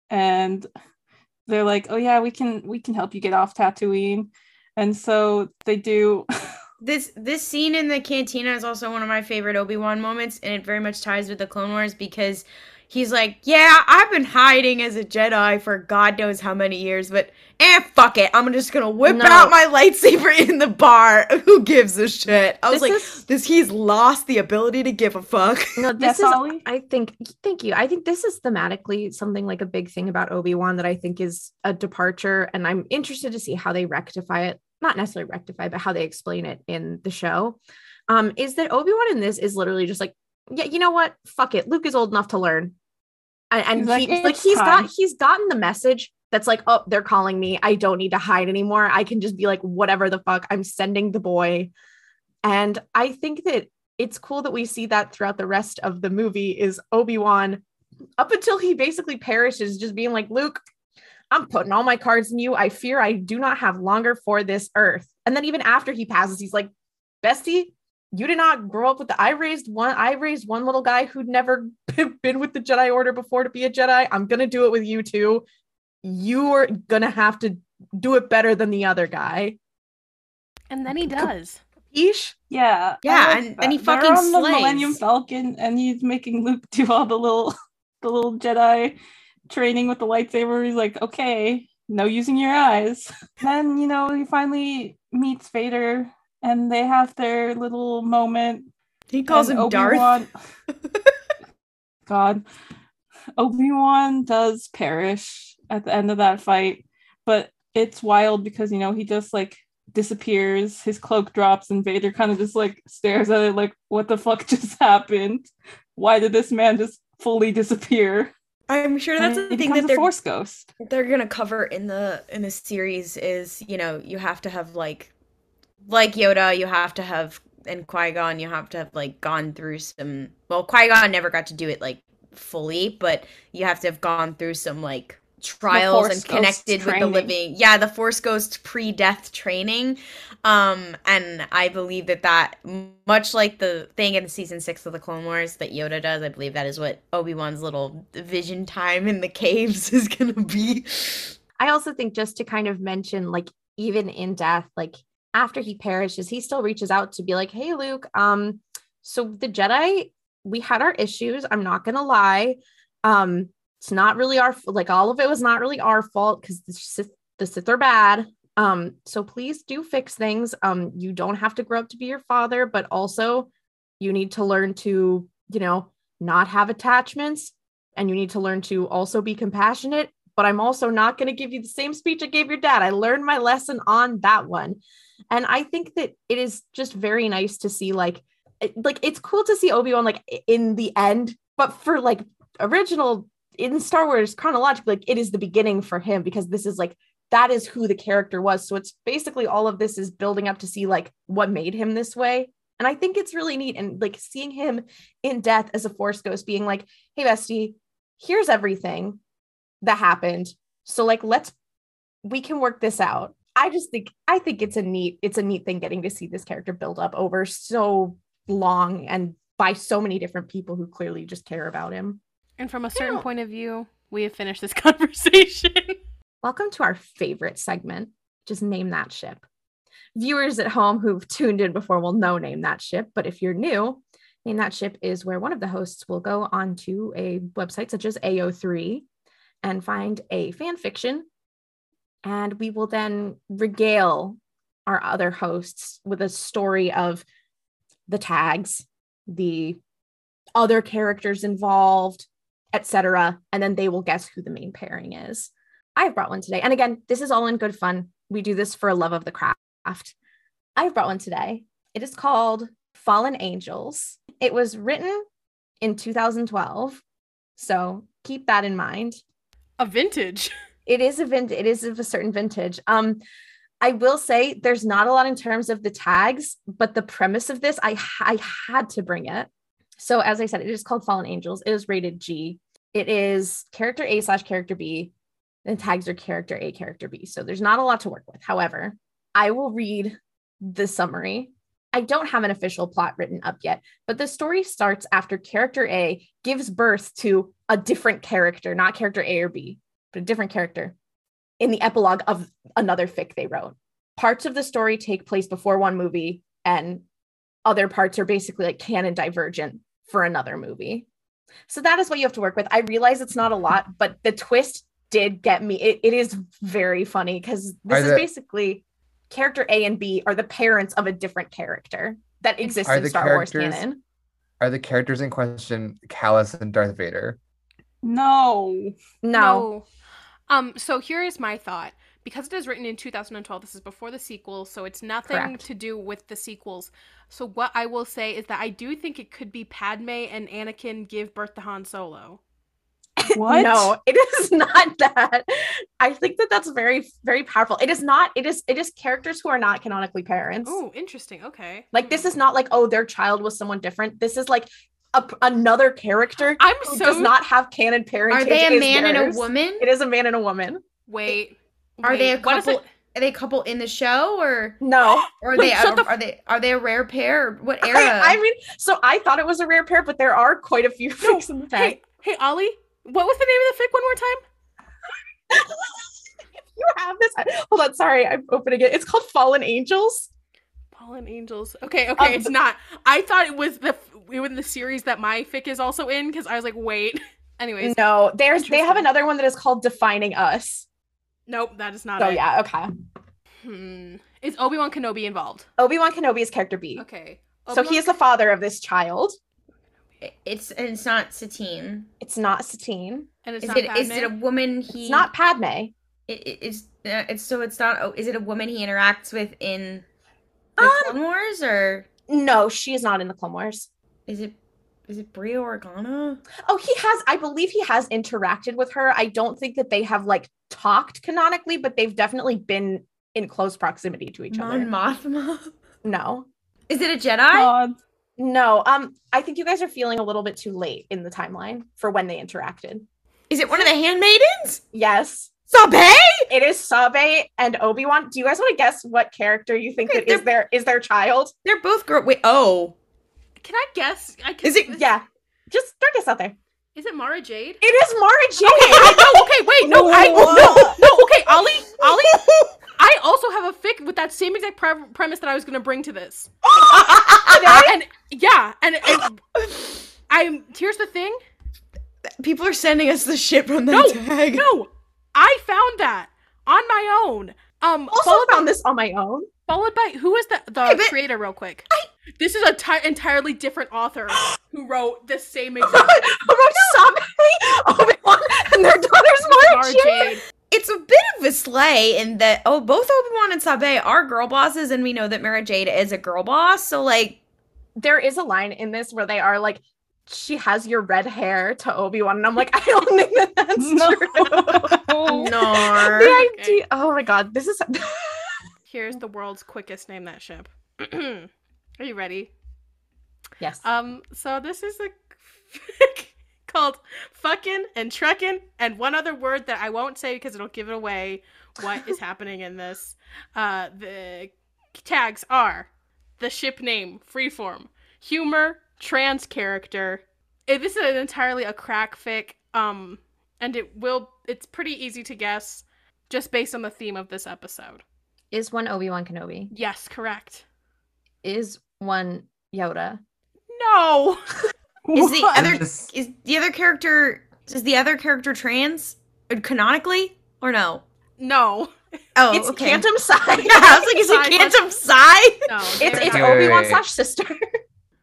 and they're like, "Oh yeah, we can we can help you get off Tatooine." And so they do. This this scene in the cantina is also one of my favorite Obi Wan moments, and it very much ties with the Clone Wars because he's like, "Yeah, I've been hiding as a Jedi for God knows how many years, but eh, fuck it, I'm just gonna whip No. out my lightsaber in the bar. Who gives a shit?" I was This like, is- "This he's lost the ability to give a fuck." No, this is Ollie? I think thank you. I think this is thematically something like a big thing about Obi-Wan that I think is a departure and I'm interested to see how they rectify it. Not necessarily rectify, but how they explain it in the show. Um is that Obi-Wan in this is literally just like, yeah, you know what? Fuck it. Luke is old enough to learn. And, and He's like, he, like "It's he's time." got he's gotten the message that's like, oh, they're calling me. I don't need to hide anymore. I can just be like, whatever the fuck. I'm sending the boy. And I think that it's cool that we see that throughout the rest of the movie is Obi-Wan up until he basically perishes just being like Luke I'm putting all my cards in you I fear I do not have longer for this earth and then even after he passes he's like bestie you did not grow up with the I raised one I raised one little guy who'd never been with the Jedi order before to be a Jedi I'm going to do it with you too you are going to have to do it better than the other guy And then he does. Ish Yeah. Yeah, and- and he that. They're fucking on the slays. Millennium Falcon, and he's making Luke do all the little, the little Jedi training with the lightsaber. He's like, okay, no using your eyes. then you know he finally meets Vader, and they have their little moment. He calls him Darth. Obi-Wan- God, Obi Wan does perish at the end of that fight, but it's wild because you know he just like disappears. His cloak drops, and Vader kind of just like stares at it, like, "What the fuck just happened? Why did this man just fully disappear?" I'm sure that's the thing that they're Force ghost. they're gonna cover in the in the series is you know you have to have like like Yoda you have to have and Qui Gon you have to have like gone through some well Qui Gon never got to do it like fully but you have to have gone through some like trials and connected with the living. Yeah, the Force Ghost pre-death training. Um, and I believe that that much like the thing in season six of the Clone Wars that Yoda does, I believe that is what Obi Wan's little vision time in the caves is gonna be. I also think just to kind of mention, like, even in death, like after he perishes, he still reaches out to be like, hey, Luke, um, so the Jedi, we had our issues. I'm not gonna lie. Um, it's not really our like all of it was not really our fault because the Sith, the Sith are bad. Um, so please do fix things. Um, you don't have to grow up to be your father, but also you need to learn to, you know, not have attachments and you need to learn to also be compassionate but I'm also not going to give you the same speech I gave your dad. I learned my lesson on that one. And I think that it is just very nice to see like like it's cool to see Obi-Wan like in the end, but for like original in Star Wars chronologically, like it is the beginning for him because this is like that is who the character was. So it's basically all of this is building up to see like what made him this way. And I think it's really neat and like seeing him in death as a force ghost being like, "Hey bestie, here's everything that happened. So like let's we can work this out. I just think I think it's a neat it's a neat thing getting to see this character build up over so long and by so many different people who clearly just care about him. And from a certain point of view, we have finished this conversation. Welcome to our favorite segment. Just name that ship. Viewers at home who've tuned in before will know name that ship, but if you're new, name that ship is where one of the hosts will go onto a website such as AO3 and find a fan fiction and we will then regale our other hosts with a story of the tags, the other characters involved, etc. And then they will guess who the main pairing is. I've brought one today. And again, this is all in good fun. We do this for a love of the craft. I've brought one today. It is called Fallen Angels. It was written in 2012. So keep that in mind. A vintage. It is a vin- it is of a certain vintage. Um I will say there's not a lot in terms of the tags, but the premise of this, I I had to bring it. So as I said, it is called Fallen Angels. It is rated G. It is character A slash character B. And tags are character A, character B. So there's not a lot to work with. However, I will read the summary. I don't have an official plot written up yet, but the story starts after character A gives birth to a different character, not character A or B, but a different character in the epilogue of another fic they wrote. Parts of the story take place before one movie, and other parts are basically like canon divergent for another movie. So that is what you have to work with. I realize it's not a lot, but the twist did get me. It, it is very funny because this Are is the- basically character A and B are the parents of a different character that exists in Star Wars canon. Are the characters in question Kallus and Darth Vader? No. No. Um, so here is my thought. Because it is written in 2012, this is before the sequel, so it's nothing Correct. to do with the sequels. So what I will say is that I do think it could be Padme and Anakin give birth to Han Solo. What? No, it is not that. I think that that's very, very powerful. It is not. It is. It is characters who are not canonically parents. Oh, interesting. Okay. Like this Hmm. is not like oh their child was someone different. This is like a, another character I'm who so does not have canon parentage. Are they a is man and a woman? It is a man and a woman. wait. Are they a wait, what is couple? Are they a couple in the show, or No, or are they shut are, the- are they are they a rare pair? Or what era? I, I mean, so I thought it was a rare pair, but there are quite a few No, fics in the tag. Hey, hey, Ollie. What was the name of the fic one more time? If you have this. I- Hold on, sorry, I'm opening it. It's called Fallen Angels. Fallen Angels. Okay, okay, Um, it's not. I thought it was the it was the series that my fic is also in because I was like, wait. Anyways, No, there's they have another one that is called Defining Us. nope, that is not So yeah, okay. Hmm. Is Obi Wan Kenobi involved? Obi Wan Kenobi is character B. Okay. So he is the father of this child. It's it's not Satine. It's not Satine. and it's Is not it is it a woman he? It's not Padme. It, it- it's uh, it's so it's not. Oh, is it a woman he interacts with in the Um, Clone Wars, or No, she is not in the Clone Wars. is it is it Breha Organa? Oh, he has. I believe he has interacted with her. I don't think that they have like talked canonically, but they've definitely been in close proximity to each Mon other. Mothma. No, Is it a Jedi? God. no. Um, I think you guys are feeling a little bit too late in the timeline for when they interacted. Is it one of the handmaidens? Yes. Sabe? It is Sabe and Obi-Wan. Do you guys want to guess what character you think Okay, it is their is their child? They're both girl. Wait, oh. Can I guess? I can, Is it- Yeah. Just throw this out there. Is it Mara Jade? It is Mara Jade. Okay, I, no, okay, wait, no, I, no, no, okay, Ollie, Ollie, I also have a fic with that same exact pre- premise that I was gonna bring to this. and yeah, and, and I'm here's the thing. People are sending us the shit from the No, tag. no, I found that on my own. Um, also followed, found this on my own. followed by who is the the Hey, but- creator? Real quick, this is a ti- entirely different author who wrote the same Who exact. wrote Sabe, Obi-Wan, and their daughter's Mara Mara Jade. Jade. It's a bit of a sleigh in that oh, both Obi-Wan and Sabe are girl bosses, and we know that Mara Jade is a girl boss. So like, There is a line in this where they are like, she has your red hair to Obi-Wan. And I'm like, I don't think that that's No. true. no. the idea. Oh my god, this is Here's the world's quickest name that ship. Are you ready? yes. Um, so this is a called fucking and trekking and one other word that I won't say because it'll give it away what is happening in this. Uh, the tags are the ship name, freeform, humor, trans character. Eh, this is an entirely a crack fic. Um, and it will. It's pretty easy to guess, just based on the theme of this episode. Is one Obi-Wan Kenobi? Yes, correct. Is one Yoda? No. Is the other This- is the other character is the other character trans uh, canonically or no? No. Oh, it's okay. Cantum Side. Yeah, I was like, is Side it Cantum Side? No. It's they're it's not. Wait, wait, Obi-Wan slash sister.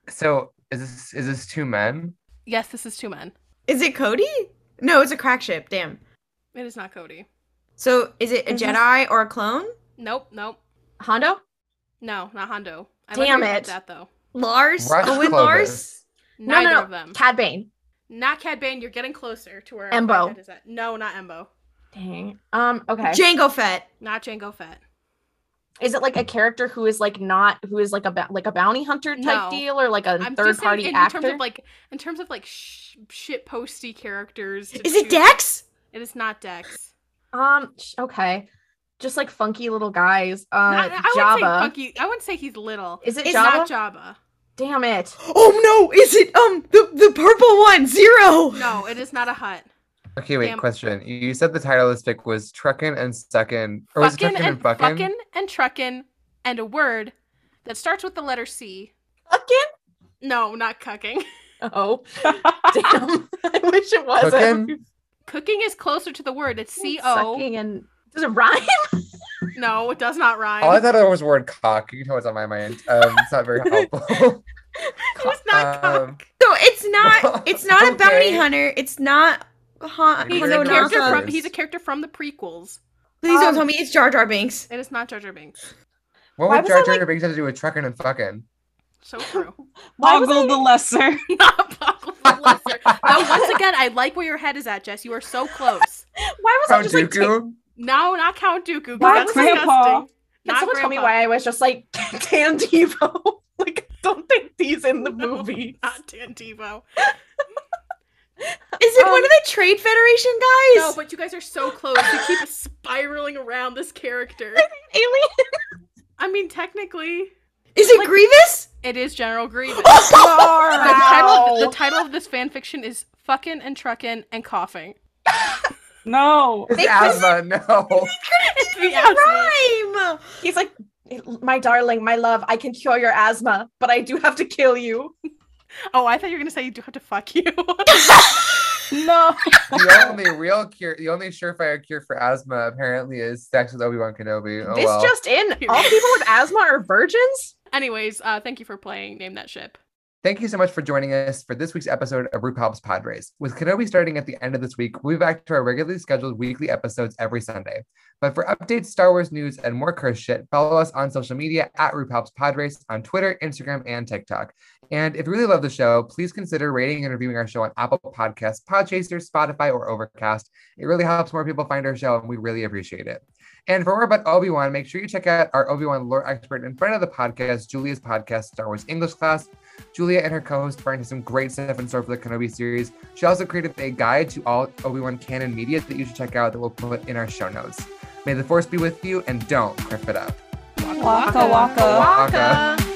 So is this is this two men? Yes, this is two men. Is it Cody? No, it's a crack ship. Damn. It is not Cody. So is it a Is this- Jedi or a clone? Nope, nope. Hondo? No, not Hondo. I Damn might have it. That though. Lars? Rush Owen Clovis. Lars? No, Neither no, no. of them. Cad Bane. Not Cad Bane. You're getting closer to where Embo. is at. No, not Embo. Dang. Um. Okay. Jango Fett. Not Jango Fett. Is it like a character who is like not who is like a like a bounty hunter type No. deal or like a I'm third just saying party in actor? terms of like in terms of like sh- shit posty characters. to Is it choose- Dex? It is not Dex. um. Okay. Just like funky little guys. Uh, Not- I wouldn't say funky. I wouldn't say he's little. Is it It's Jabba? not Jabba. Damn it. Oh no, is it um the, the purple one, Ziro? No, it is not a Hutt. Okay, wait. Damn. Question: You said the title of this fic was Truckin' and Suckin', or was it Truckin' and and Fuckin'? fucking and truckin' and a word that starts with the letter C. Fucking. No, not cucking. Oh. Damn. I wish it wasn't. Cooking? Cooking is closer to the word. It's C O. Sucking and does it rhyme? No, it does not rhyme. All I thought it was the word cock. You can tell what's on my mind. Um, it's not very helpful. it's not Um, cock. So it's not it's not a bounty hunter. It's not ha- He's a character from. He's a character from the prequels. Please don't Um, tell me it's Jar Jar Binks. It is not Jar Jar Binks. what Why would Jar Jar like- Binks have to do with trucking and fucking? So true. Why Boggle I- the Lesser. not Poggle the Lesser. Now, once again, I like where your head is at, Jess. You are so close. Why was I Count just like? ta- Dooku? No, not Count Dooku. 'cause Why That's Grandpa? disgusting. Can Not someone tell me why I was just like Dan Devo? like, don't think he's in the movie. Not Dan Devo. Is it one Um, of the Trade Federation guys? No, but you guys are so close. You keep spiraling around this character. Alien. I mean, technically, is it Grievous? it is General Grievous. the, Wow. title of, the title of this fan fiction is "Fucking and Truckin' and Coughing." No. It's They- asthma. No. It's the It's asthma. rhyme. He's like, my darling, my love, I can cure your asthma, but I do have to kill you. Oh, I thought you were gonna say you do have to fuck you. No. the only real cure, the only surefire cure for asthma apparently is sex with Obi Wan Kenobi. Oh this well. just in. All people with asthma are virgins? Anyways, uh, thank you for playing. Name that ship. Thank you so much for joining us for this week's episode of RuPaul's Padres. With Kenobi starting at the end of this week, we'll be back to our regularly scheduled weekly episodes every Sunday. But for updates, Star Wars news, and more curse shit, follow us on social media at RuPaul's Padres on Twitter, Instagram, and TikTok. And if you really love the show, please consider rating and reviewing our show on Apple Podcasts, Podchaser, Spotify, or Overcast. It really helps more people find our show, and we really appreciate it. And for more about Obi Wan, make sure you check out our Obi Wan lore expert and friend of the podcast, Julia's podcast, Star Wars English Class. Julia and her co-host Brian have some great stuff in store for the Kenobi series. She also created a guide to all Obi-Wan canon media that you should check out that we'll put in our show notes. May the force be with you and don't kriff it up. Waka waka. Waka.